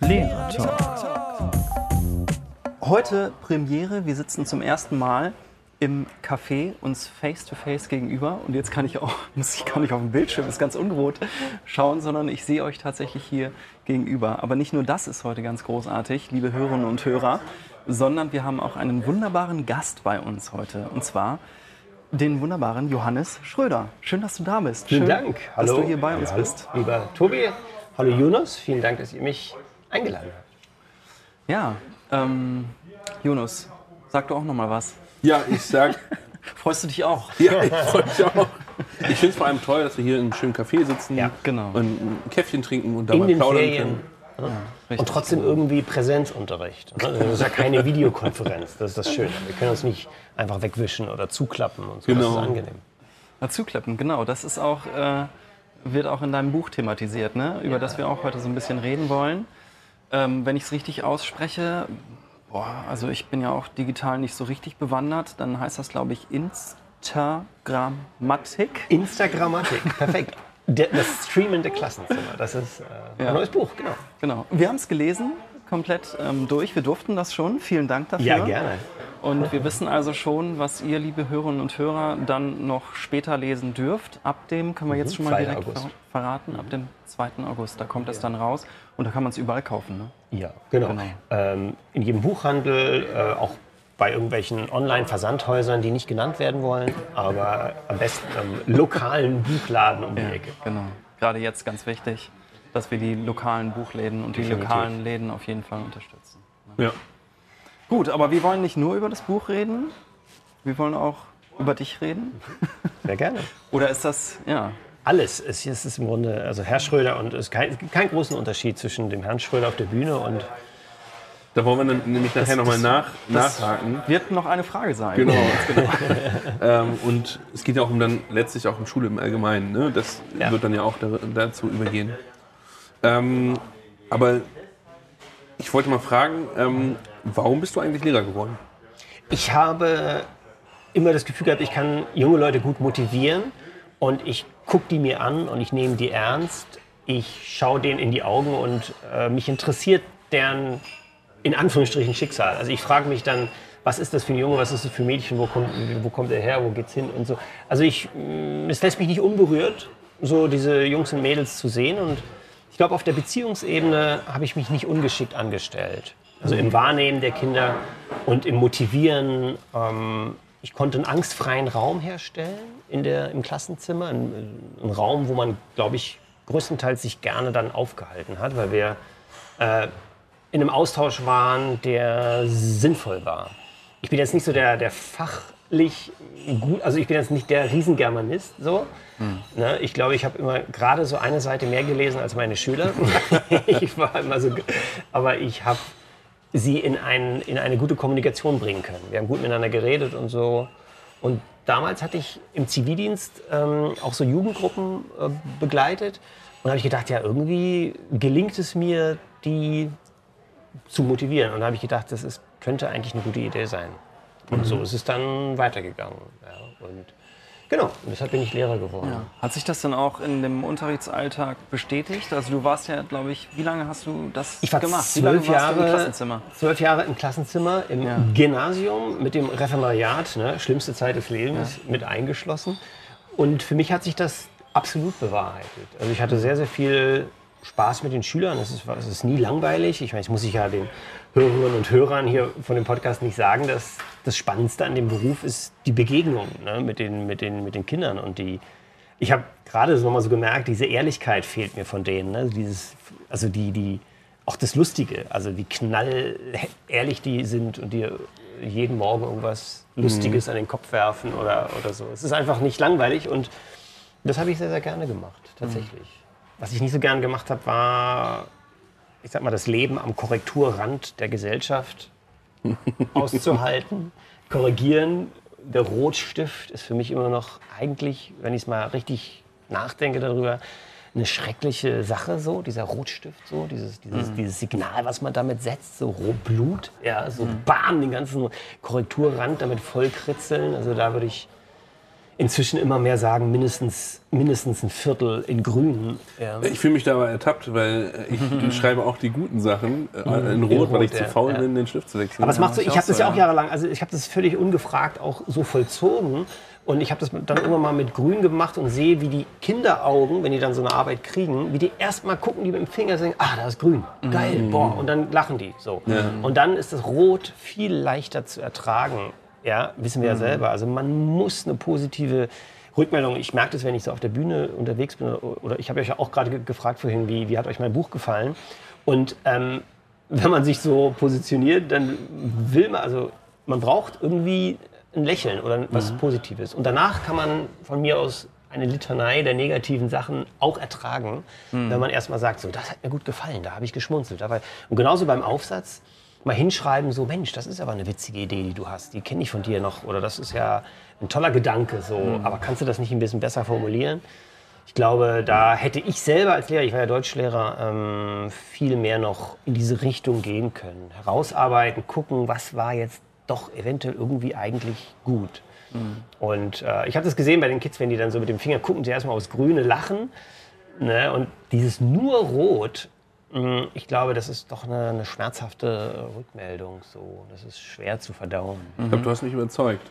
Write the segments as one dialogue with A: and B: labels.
A: Lehrer Talk. Heute Premiere. Wir sitzen zum ersten Mal im Café uns face to face gegenüber und jetzt kann ich auch muss ich gar nicht auf dem Bildschirm ist ganz ungewohnt schauen, sondern ich sehe euch tatsächlich hier gegenüber. Aber nicht nur das ist heute ganz großartig, liebe Hörerinnen und Hörer, sondern wir haben auch einen wunderbaren Gast bei uns heute und zwar den wunderbaren Johannes Schröder. Schön, dass du da bist.
B: Vielen
A: Schön,
B: Dank.
A: dass
B: Hallo.
A: du hier bei uns
B: Ja,
A: bist.
B: Lieber Tobi, hallo Jonas, vielen Dank, dass ihr mich eingeladen habt.
A: Ja, ähm, Jonas, sag du auch noch mal was.
C: Ja, ich sag,
A: Freust du dich auch?
C: ja, ich freue mich auch. Ich finde es vor allem toll, dass wir hier in einem schönen Café sitzen
B: Ja,
A: genau.
C: und ein Käffchen trinken und
B: In
C: dabei
B: den
C: plaudern
B: Ferien.
C: können.
A: Richtig.
B: Und trotzdem irgendwie Präsenzunterricht. Das ist ja keine Videokonferenz, das ist das Schöne. Wir können uns nicht einfach wegwischen oder zuklappen und so. Das
C: Genau.
B: ist angenehm.
A: Dazuklappen, genau. Das ist auch, äh, wird auch in deinem Buch thematisiert, ne? über das wir auch heute so ein bisschen reden wollen. Ähm, wenn ich es richtig ausspreche, boah, also ich bin ja auch digital nicht so richtig bewandert, dann heißt das, glaube ich, Instagrammatik.
B: Instagrammatik, perfekt. Das streamende Klassenzimmer, das ist äh,
A: Ja.
B: ein neues Buch, genau.
A: Genau. Wir haben es gelesen, komplett ähm, durch. Wir durften das schon. Vielen Dank dafür.
B: Ja, gerne.
A: Und wir wissen also schon, was ihr, liebe Hörerinnen und Hörer, dann noch später lesen dürft. Ab dem, können wir jetzt schon mal
B: 2.
A: direkt
B: Mhm.
A: Ver verraten, ab dem 2. August. Da kommt es dann raus und da kann man es überall kaufen. Ne?
B: Ja, genau.
A: Genau.
B: Ähm, in jedem Buchhandel, äh, auch bei irgendwelchen Online-Versandhäusern, die nicht genannt werden wollen, aber am besten am lokalen Buchladen um die Ecke.
A: Genau. Gerade jetzt ganz wichtig, dass wir die lokalen Buchläden und die
B: Definitiv.
A: lokalen Läden auf jeden Fall unterstützen.
C: Ja.
A: Gut, aber wir wollen nicht nur über das Buch reden, wir wollen auch über dich reden.
B: Sehr gerne.
A: Oder ist das, ja,
B: Alles. Es es ist im Grunde, also Herr Schröder und es kein- es gibt keinen großen Unterschied zwischen dem Herrn Schröder auf der Bühne und
C: Da wollen wir dann nämlich nachher nochmal nach,
A: das
C: nachhaken.
A: wird noch eine Frage sein.
C: Genau. ähm, und es geht ja auch um dann letztlich auch um Schule im Allgemeinen. Ne? Das
B: Ja.
C: wird dann ja auch da, dazu übergehen. Ähm, aber ich wollte mal fragen, ähm, warum bist du eigentlich Lehrer geworden?
B: Ich habe immer das Gefühl gehabt, ich kann junge Leute gut motivieren und ich gucke die mir an und ich nehme die ernst. Ich schaue denen in die Augen und äh, mich interessiert deren in Anführungsstrichen Schicksal. Also ich frage mich dann, was ist das für ein Junge, was ist das für ein Mädchen, wo kommt, wo kommt er her, wo geht's hin und so. Also ich, mh, es lässt mich nicht unberührt, so diese Jungs und Mädels zu sehen und ich glaube, auf der Beziehungsebene habe ich mich nicht ungeschickt angestellt. Also im Wahrnehmen der Kinder und im Motivieren. Ähm, ich konnte einen angstfreien Raum herstellen in der, im Klassenzimmer. Ein, ein Raum, wo man, glaube ich, größtenteils sich gerne dann aufgehalten hat, weil wir äh, in einem Austausch waren, der sinnvoll war. Ich bin jetzt nicht so der, der fachlich gut, also ich bin jetzt nicht der Riesengermanist so. Ne, ich glaube, ich habe immer gerade so eine Seite mehr gelesen als meine Schüler. ich war immer so, aber ich habe sie in, ein, in eine gute Kommunikation bringen können. Wir haben gut miteinander geredet und so. Und damals hatte ich im Zivildienst ähm, auch so Jugendgruppen äh, begleitet. Und da habe ich gedacht, ja, irgendwie gelingt es mir, die zu motivieren. Und da habe ich gedacht, das ist, könnte eigentlich eine gute Idee sein. Und so ist es dann weitergegangen. Ja, und genau, und deshalb bin ich Lehrer geworden.
A: Hat sich das dann auch in dem Unterrichtsalltag bestätigt? Also du warst ja, glaube ich, wie lange hast du das
B: Ich war
A: gemacht? Wie lange
B: zwölf
A: warst du im
B: Jahre,
A: Klassenzimmer?
B: zwölf Jahre im Klassenzimmer, im
A: Ja.
B: Gymnasium mit dem Referendariat, ne, schlimmste Zeit des Lebens, mit eingeschlossen. Und für mich hat sich das absolut bewahrheitet. Also ich hatte sehr, sehr viel Spaß mit den Schülern. Es ist, es ist nie langweilig. Ich meine, das muss ich ja den Hörerinnen und Hörern hier von dem Podcast nicht sagen, dass das Spannendste an dem Beruf ist die Begegnung ne, mit, den, mit, den, mit den Kindern und die, ich habe gerade so mal so gemerkt, diese Ehrlichkeit fehlt mir von denen. Ne? Dieses, also die, die, auch das Lustige, also wie knall ehrlich die sind und dir jeden Morgen irgendwas Lustiges an den Kopf werfen oder, oder so. Es ist einfach nicht langweilig und das habe ich sehr, sehr gerne gemacht, tatsächlich. Was ich nicht so gern gemacht habe, war, ich sag mal, das Leben am Korrekturrand der Gesellschaft auszuhalten, korrigieren. Der Rotstift ist für mich immer noch eigentlich, wenn ich es mal richtig nachdenke darüber, eine schreckliche Sache, so, dieser Rotstift, so, dieses, dieses, dieses Signal, was man damit setzt, so Rotblut, ja, so bam, den ganzen Korrekturrand damit voll kritzeln. Also da würde ich inzwischen immer mehr sagen, mindestens, mindestens ein Viertel in Grün. Ja.
C: Ich fühle mich dabei ertappt, weil ich schreibe auch die guten Sachen äh, in Rot,
B: Mhm. Rot,
C: weil ich
B: ja.
C: zu faul
B: Ja.
C: bin, den Stift zu wechseln.
B: Aber es macht so,
A: ich
B: habe das ja auch
A: ja.
B: jahrelang, also ich habe das völlig ungefragt auch so vollzogen. Und ich habe das dann irgendwann mal mit Grün gemacht und sehe, wie die Kinderaugen, wenn die dann so eine Arbeit kriegen, wie die erstmal gucken, die mit dem Finger sagen, ah, da ist grün, geil, boah, und dann lachen die so. Und dann ist das Rot viel leichter zu ertragen, ja, wissen wir ja selber. Also man muss eine positive Rückmeldung, ich merke das, wenn ich so auf der Bühne unterwegs bin, oder, ich habe euch ja auch gerade ge- gefragt vorhin, wie, wie hat euch mein Buch gefallen? Und ähm, wenn man sich so positioniert, dann will man, also man braucht irgendwie ein Lächeln oder was Positives. Und danach kann man von mir aus eine Litanei der negativen Sachen auch ertragen, wenn man erstmal sagt, so, das hat mir gut gefallen, da habe ich geschmunzelt. War- Und genauso beim Aufsatz mal hinschreiben, so, Mensch, das ist aber eine witzige Idee, die du hast, die kenne ich von dir noch. Oder das ist ja ein toller Gedanke, so, aber kannst du das nicht ein bisschen besser formulieren? Ich glaube, da hätte ich selber als Lehrer, ich war ja Deutschlehrer, ähm, viel mehr noch in diese Richtung gehen können. Herausarbeiten, gucken, was war jetzt doch eventuell irgendwie eigentlich gut. Und äh, ich habe das gesehen bei den Kids, wenn die dann so mit dem Finger gucken, sie erstmal aufs Grüne lachen. Ne? Und dieses nur Rot, ich glaube, das ist doch eine, eine schmerzhafte Rückmeldung. So. Das ist schwer zu verdauen.
C: Ich glaube, du hast mich überzeugt.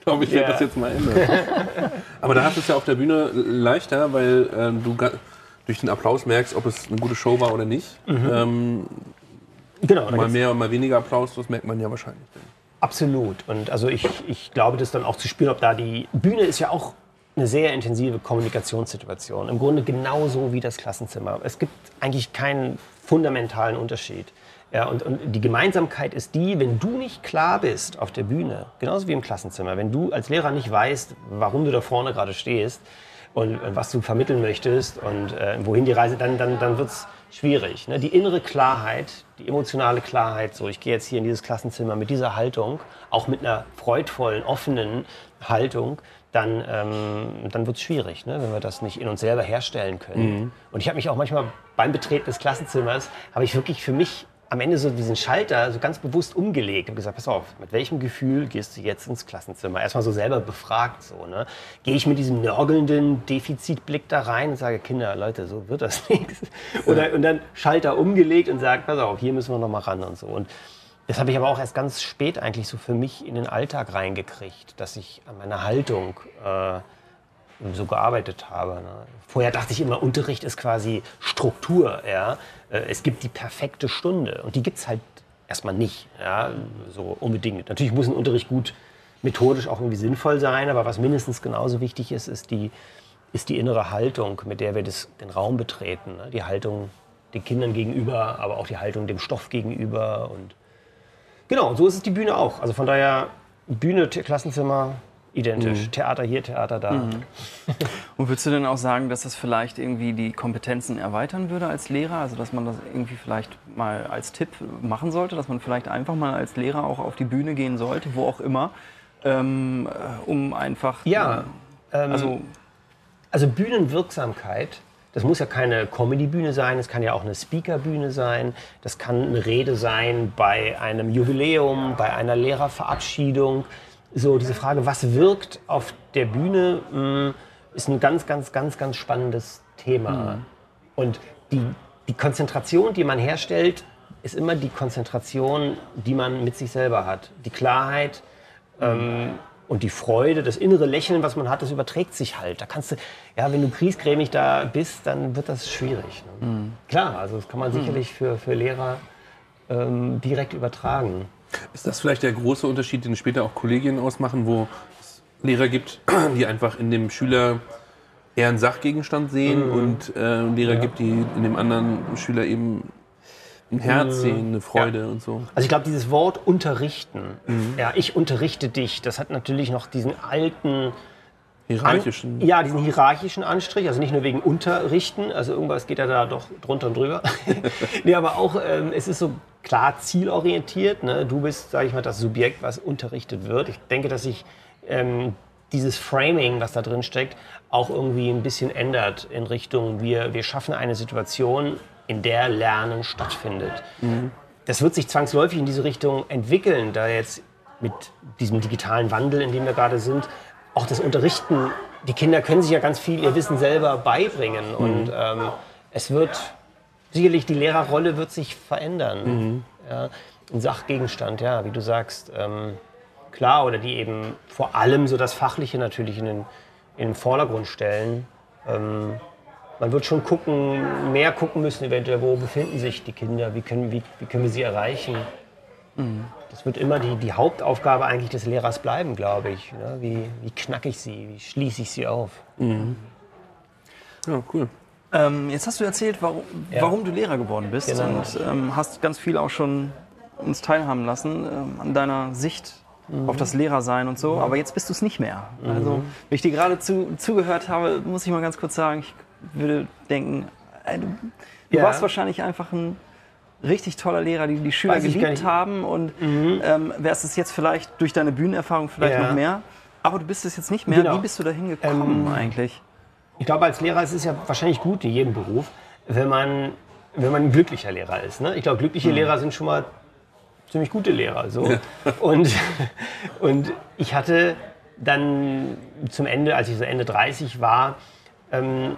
C: Ich glaube, ich werde
B: Ja.
C: das jetzt mal ändern. Aber da hast du es ja auf der Bühne leichter, weil ähm, du durch den Applaus merkst, ob es eine gute Show war oder nicht. Ähm,
B: Genau,
C: mal mehr und mal weniger Applaus, das merkt man ja wahrscheinlich.
B: Absolut. Und also ich, ich glaube, das dann auch zu spüren, ob da die Bühne ist ja auch eine sehr intensive Kommunikationssituation. Im Grunde genauso wie das Klassenzimmer. Es gibt eigentlich keinen fundamentalen Unterschied. Ja, und, und die Gemeinsamkeit ist die, wenn du nicht klar bist auf der Bühne, genauso wie im Klassenzimmer, wenn du als Lehrer nicht weißt, warum du da vorne gerade stehst und, was du vermitteln möchtest und äh, wohin die Reise, dann, dann, dann wird es schwierig. Ne? Die innere Klarheit, die emotionale Klarheit, so ich gehe jetzt hier in dieses Klassenzimmer mit dieser Haltung, auch mit einer freudvollen, offenen Haltung, dann, ähm, dann wird es schwierig, ne? wenn wir das nicht in uns selber herstellen können. Und ich habe mich auch manchmal beim Betreten des Klassenzimmers, habe ich wirklich für mich am Ende so diesen Schalter so ganz bewusst umgelegt und gesagt, pass auf, mit welchem Gefühl gehst du jetzt ins Klassenzimmer? Erstmal so selber befragt, so, ne? Gehe ich mit diesem nörgelnden Defizitblick da rein und sage, Kinder, Leute, so wird das nichts. Oder, und dann Schalter umgelegt und sage, pass auf, hier müssen wir noch mal ran und so. Und das habe ich aber auch erst ganz spät eigentlich so für mich in den Alltag reingekriegt, dass ich an meiner Haltung äh, so gearbeitet habe. Ne? Vorher dachte ich immer, Unterricht ist quasi Struktur. Ja? Äh, Es gibt die perfekte Stunde und die gibt es halt erstmal nicht. Ja? So unbedingt. Natürlich muss ein Unterricht gut methodisch auch irgendwie sinnvoll sein, aber was mindestens genauso wichtig ist, ist die, ist die innere Haltung, mit der wir das, den Raum betreten. Ne? Die Haltung den Kindern gegenüber, aber auch die Haltung dem Stoff gegenüber. Und genau, und so ist es die Bühne auch. Also von daher, Bühne, Klassenzimmer, identisch. Theater hier, Theater da.
A: Und würdest du denn auch sagen, dass das vielleicht irgendwie die Kompetenzen erweitern würde als Lehrer? Also dass man das irgendwie vielleicht mal als Tipp machen sollte, dass man vielleicht einfach mal als Lehrer auch auf die Bühne gehen sollte, wo auch immer, ähm, äh, um einfach...
B: Ja, ähm,
A: Also
B: Also Bühnenwirksamkeit, das muss ja keine Comedy-Bühne sein, es kann ja auch eine Speaker-Bühne sein, das kann eine Rede sein bei einem Jubiläum, bei einer Lehrerverabschiedung. So diese Frage, was wirkt auf der Bühne, mh, ist ein ganz, ganz, ganz, ganz spannendes Thema. Und die, die Konzentration, die man herstellt, ist immer die Konzentration, die man mit sich selber hat. Die Klarheit, ähm, und die Freude, das innere Lächeln, was man hat, das überträgt sich halt. Da kannst du, ja, wenn du kriesgrämig da bist, dann wird das schwierig. Ne? Klar, also das kann man sicherlich für, für Lehrer ähm, direkt übertragen.
C: Ist das vielleicht der große Unterschied, den später auch Kollegien ausmachen, wo es Lehrer gibt, die einfach in dem Schüler eher einen Sachgegenstand sehen und äh, Lehrer gibt, die in dem anderen Schüler eben ein Herz sehen, eine Freude und so.
B: Also ich glaube, dieses Wort unterrichten, ja, ich unterrichte dich, das hat natürlich noch diesen alten
C: Hierarchischen.
B: An, ja, diesen hierarchischen Anstrich, also nicht nur wegen Unterrichten, also irgendwas geht ja da doch drunter und drüber. nee, aber auch, ähm, es ist so klar zielorientiert. Ne? Du bist, sage ich mal, das Subjekt, was unterrichtet wird. Ich denke, dass sich ähm, dieses Framing, was da drin steckt, auch irgendwie ein bisschen ändert in Richtung, wir, wir schaffen eine Situation, in der Lernen stattfindet. Das wird sich zwangsläufig in diese Richtung entwickeln, da jetzt mit diesem digitalen Wandel, in dem wir gerade sind, auch das Unterrichten, die Kinder können sich ja ganz viel ihr Wissen selber beibringen und ähm, es wird sicherlich die Lehrerrolle wird sich verändern. Ja, ein Sachgegenstand, ja, wie du sagst, ähm, klar, oder die eben vor allem so das Fachliche natürlich in den, in den Vordergrund stellen. Ähm, man wird schon gucken, mehr gucken müssen, eventuell, wo befinden sich die Kinder, wie können, wie, wie können wir sie erreichen. Das wird immer die, die Hauptaufgabe eigentlich des Lehrers bleiben, glaube ich. Ne? Wie, wie knacke ich sie, wie schließe ich sie auf?
C: Ja, cool.
A: Ähm, jetzt hast du erzählt, warum,
B: Ja.
A: warum du Lehrer geworden bist
B: Genau.
A: und ähm, hast ganz viel auch schon uns teilhaben lassen ähm, an deiner Sicht
B: Mhm.
A: auf das Lehrersein und so. Aber jetzt bist du es nicht mehr. Also, wenn ich dir gerade zu, zugehört habe, muss ich mal ganz kurz sagen, ich würde denken, äh, du, du
B: Ja.
A: warst wahrscheinlich einfach ein richtig toller Lehrer, die die Schüler geliebt.
B: Mhm.
A: haben und ähm, wärst es jetzt vielleicht durch deine Bühnenerfahrung vielleicht
B: Ja.
A: noch mehr. Aber du bist es jetzt nicht mehr.
B: Genau.
A: Wie bist du da hingekommen
B: Ähm,
A: eigentlich?
B: Ich glaube, als Lehrer ist es ja wahrscheinlich gut in jedem Beruf, wenn man, wenn man ein glücklicher Lehrer ist. Ne? Ich glaube, glückliche Lehrer sind schon mal ziemlich gute Lehrer. So. Und, und ich hatte dann zum Ende, als ich so Ende 30 war, ähm,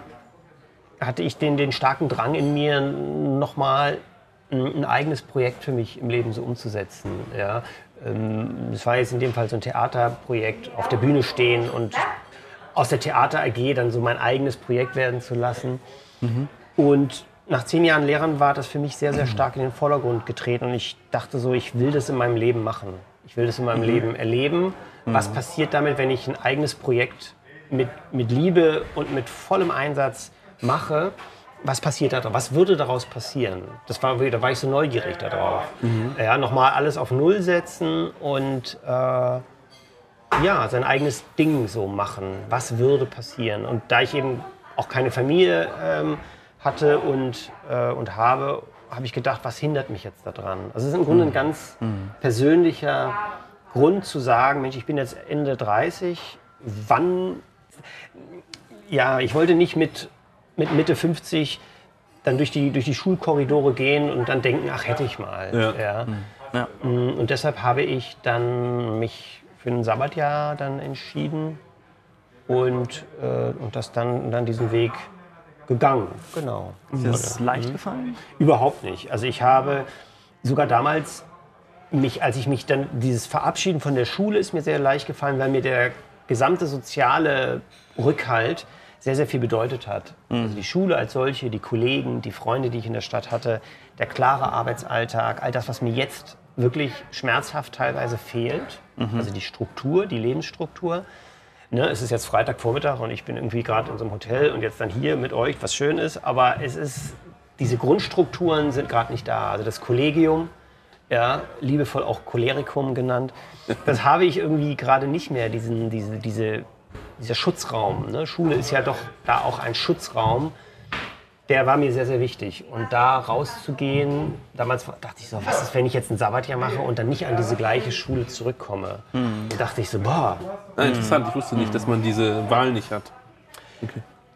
B: hatte ich den, den starken Drang in mir, nochmal ein, ein eigenes Projekt für mich im Leben so umzusetzen. Ja. Ähm, Das war jetzt in dem Fall so ein Theaterprojekt, auf der Bühne stehen und aus der Theater AG dann so mein eigenes Projekt werden zu lassen. Und nach zehn Jahren Lehrern war das für mich sehr, sehr stark in den Vordergrund getreten. Und ich dachte so, ich will das in meinem Leben machen. Ich will das in meinem Leben erleben. Was passiert damit, wenn ich ein eigenes Projekt mit, mit Liebe und mit vollem Einsatz mache? Was passiert da? Was würde daraus passieren? Das war, da war ich so neugierig darauf. Ja, nochmal alles auf Null setzen und äh, ja, sein eigenes Ding so machen. Was würde passieren? Und da ich eben auch keine Familie ähm, hatte und, äh, und habe, habe ich gedacht, was hindert mich jetzt daran? Also es ist im Grunde ein ganz persönlicher Grund zu sagen, Mensch, ich bin jetzt Ende 30, wann, ja, ich wollte nicht mit, mit Mitte 50 dann durch die, durch die Schulkorridore gehen und dann denken, ach, hätte ich mal.
C: Ja.
B: Ja.
A: Ja.
B: Mm, Und deshalb habe ich dann mich für ein Sabbatjahr dann entschieden und, äh, und das dann, dann diesen Weg gegangen. Genau.
A: Ist dir das leicht gefallen?
B: Überhaupt nicht. Also ich habe sogar damals mich, als ich mich dann dieses Verabschieden von der Schule ist mir sehr leicht gefallen, weil mir der gesamte soziale Rückhalt sehr, sehr viel bedeutet hat. Also die Schule als solche, die Kollegen, die Freunde, die ich in der Stadt hatte, der klare Arbeitsalltag, all das, was mir jetzt wirklich schmerzhaft teilweise fehlt. Also die Struktur, die Lebensstruktur. Ne, es ist jetzt Freitagvormittag und ich bin irgendwie gerade in so einem Hotel und jetzt dann hier mit euch, was schön ist, aber es ist, diese Grundstrukturen sind gerade nicht da. Also das Kollegium, ja, liebevoll auch Cholerikum genannt, das habe ich irgendwie gerade nicht mehr, diesen, diese, diese, dieser Schutzraum. Ne? Schule ist ja doch da auch ein Schutzraum, der war mir sehr, sehr wichtig. Und da rauszugehen, damals dachte ich so, was ist, wenn ich jetzt ein Sabbatjahr mache und dann nicht an diese gleiche Schule zurückkomme? Da dachte ich so, boah,
C: Ah, interessant, ich wusste nicht, dass man diese Wahl nicht hat.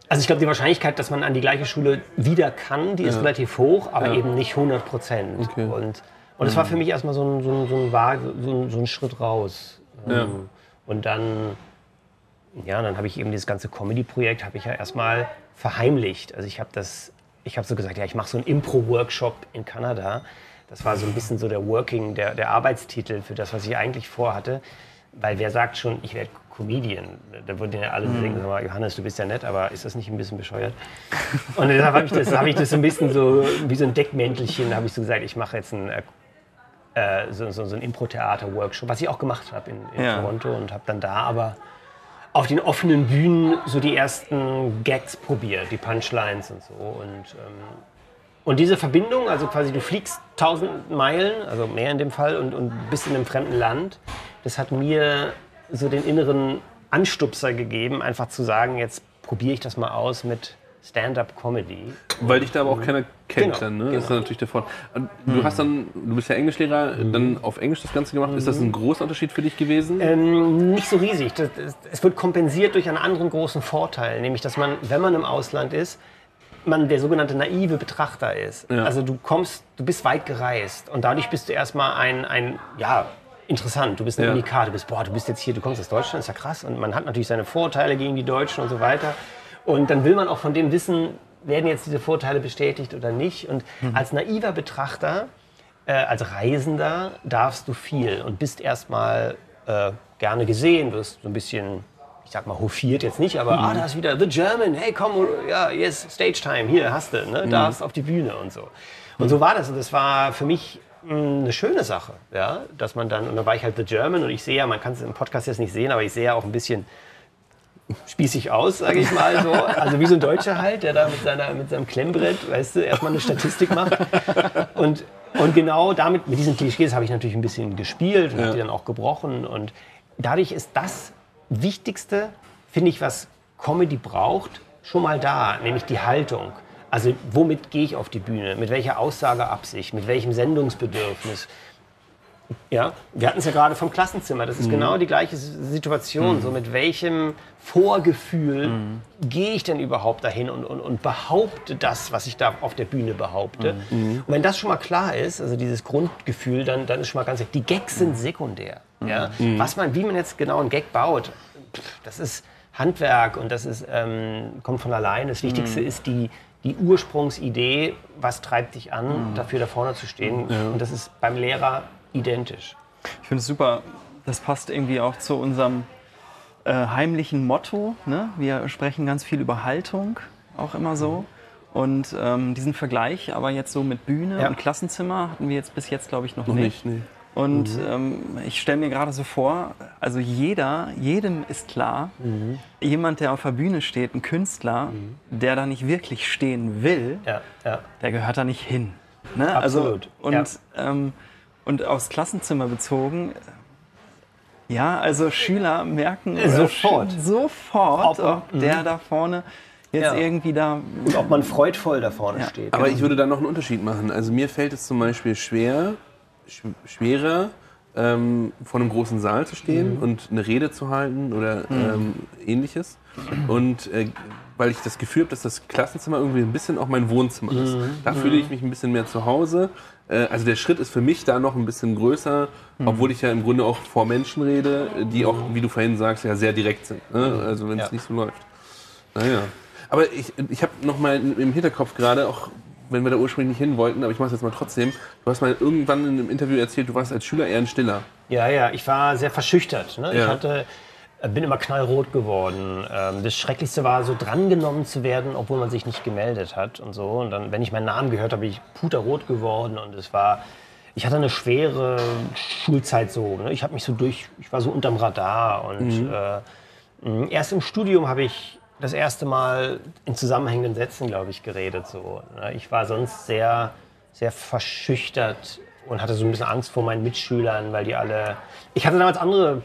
B: Also ich glaube, die Wahrscheinlichkeit, dass man an die gleiche Schule wieder kann, die ist relativ hoch, aber
C: Ja.
B: eben nicht 100 Prozent.
C: Okay.
B: Und, und es war für mich erstmal so ein, so ein, so ein, so ein, Schritt raus.
C: Ja.
B: Und dann, ja, dann habe ich eben dieses ganze Comedy-Projekt habe ich ja erstmal verheimlicht. Also ich habe das, ich habe so gesagt, ja, ich mache so einen Impro-Workshop in Kanada. Das war so ein bisschen so der Working, der, der Arbeitstitel für das, was ich eigentlich vorhatte. Weil wer sagt schon, ich werde Comedian? Da würden ja alle denken, sag mal, Johannes, du bist ja nett, aber ist das nicht ein bisschen bescheuert? Und deshalb habe ich, das- habe ich das so ein bisschen so, wie so ein Deckmäntelchen, habe ich so gesagt, ich mache jetzt ein, äh, äh, so, so, so ein Impro-Theater-Workshop, was ich auch gemacht habe in, in
A: Ja.
B: Toronto und habe dann da aber auf den offenen Bühnen so die ersten Gags probiert, die Punchlines und so. Und, ähm, und diese Verbindung, also quasi du fliegst tausend Meilen, also mehr in dem Fall, und, und bist in einem fremden Land, das hat mir so den inneren Anstupser gegeben, einfach zu sagen, jetzt probiere ich das mal aus mit Stand-up-Comedy.
C: Weil dich da aber auch keiner kennt
B: Genau,
C: dann, ne? Das ist
B: genau.
C: natürlich der Vorteil. Du hast dann, du bist ja Englischlehrer, dann auf Englisch das Ganze gemacht. Ist das ein großer Unterschied für dich gewesen?
B: Ähm, nicht so riesig. Das, das, es wird kompensiert durch einen anderen großen Vorteil, nämlich dass man, wenn man im Ausland ist, man der sogenannte naive Betrachter ist.
C: Ja.
B: Also du kommst, du bist weit gereist und dadurch bist du erstmal ein, ein ja, interessant, du bist ein
C: Ja.
B: Unikat, du bist, boah, du bist jetzt hier, du kommst aus Deutschland, ist ja krass. Und man hat natürlich seine Vorteile gegen die Deutschen und so weiter. Und dann will man auch von dem wissen, werden jetzt diese Vorteile bestätigt oder nicht. Und als naiver Betrachter, äh, als Reisender, darfst du viel und bist erstmal äh, gerne gesehen, wirst so ein bisschen, ich sag mal, hofiert jetzt nicht, aber ah, da ist wieder The German, hey komm, ja, yes, Stage Time, hier hast du, ne, darfst auf die Bühne und so. Und so war das. Und das war für mich mh, eine schöne Sache, ja, dass man dann, und dann war ich halt The German und ich sehe ja, man kann es im Podcast jetzt nicht sehen, aber ich sehe ja auch ein bisschen spießig aus, sage ich mal so. Also wie so ein Deutscher halt, der da mit, seiner, mit seinem Klemmbrett, weißt du, erstmal eine Statistik macht. Und, und genau damit, mit diesen Klischees habe ich natürlich ein bisschen gespielt und habe die dann auch gebrochen. Und dadurch ist das Wichtigste, finde ich, was Comedy braucht, schon mal da, nämlich die Haltung. Also womit gehe ich auf die Bühne? Mit welcher Aussageabsicht? Mit welchem Sendungsbedürfnis? Ja, wir hatten es ja gerade vom Klassenzimmer. Das ist genau die gleiche Situation. So mit welchem Vorgefühl gehe ich denn überhaupt dahin und, und, und behaupte das, was ich da auf der Bühne behaupte. Und wenn das schon mal klar ist, also dieses Grundgefühl, dann, dann ist schon mal ganz Die Gags sind sekundär. Ja? Was man, wie man jetzt genau einen Gag baut, pff, das ist Handwerk und das ist, ähm, kommt von allein. Das Wichtigste ist die, die Ursprungsidee, was treibt dich an, dafür da vorne zu stehen. Und das ist beim Lehrer identisch.
A: Ich finde es super. Das passt irgendwie auch zu unserem äh, heimlichen Motto. Ne? Wir sprechen ganz viel über Haltung, auch immer so. Und ähm, diesen Vergleich, aber jetzt so mit Bühne
B: Ja.
A: und Klassenzimmer hatten wir jetzt bis jetzt, glaube ich, noch,
C: Noch
A: nicht.
C: nicht, nee.
A: Und ähm, ich stelle mir gerade so vor, also jeder, jedem ist klar, jemand, der auf der Bühne steht, ein Künstler, der da nicht wirklich stehen will,
B: Ja, ja.
A: der gehört da nicht hin. Ne?
B: Absolut,
A: Also, und,
B: ja.
A: ähm, und aufs Klassenzimmer bezogen, ja, also Schüler merken
B: Sofort.
A: sofort,
B: Ob-
A: ob der da vorne jetzt
B: Ja.
A: irgendwie da.
B: Und ob man freudvoll da vorne steht.
C: Aber ich würde da noch einen Unterschied machen. Also mir fällt es zum Beispiel schwer, sch schwerer, ähm, vor einem großen Saal zu stehen und eine Rede zu halten oder ähm, ähnliches. Und äh, weil ich das Gefühl habe, dass das Klassenzimmer irgendwie ein bisschen auch mein Wohnzimmer ist. Da fühle ich mich ein bisschen mehr zu Hause. Äh, also der Schritt ist für mich da noch ein bisschen größer, obwohl ich ja im Grunde auch vor Menschen rede, die auch, wie du vorhin sagst, ja sehr direkt sind. Ne? Also wenn es
B: Ja.
C: nicht so läuft. Naja. Aber ich, ich habe noch mal im Hinterkopf gerade, auch wenn wir da ursprünglich nicht hin wollten, aber ich mache es jetzt mal trotzdem. Du hast mal irgendwann in einem Interview erzählt, du warst als Schüler eher ein Stiller.
B: Ja, ja, ich war sehr verschüchtert. Ne? Ich
C: Ja.
B: hatte, äh, bin immer knallrot geworden. Ähm, Das Schrecklichste war, so drangenommen zu werden, obwohl man sich nicht gemeldet hat und so. Und dann, wenn ich meinen Namen gehört habe, bin ich puterrot geworden und es war, ich hatte eine schwere Schulzeit so. Ne? Ich habe mich so durch, ich war so unterm Radar und äh, mh, erst im Studium habe ich das erste Mal in zusammenhängenden Sätzen, glaube ich, geredet. So, ne? Ich war sonst sehr, sehr verschüchtert und hatte so ein bisschen Angst vor meinen Mitschülern, weil die alle. Ich hatte damals andere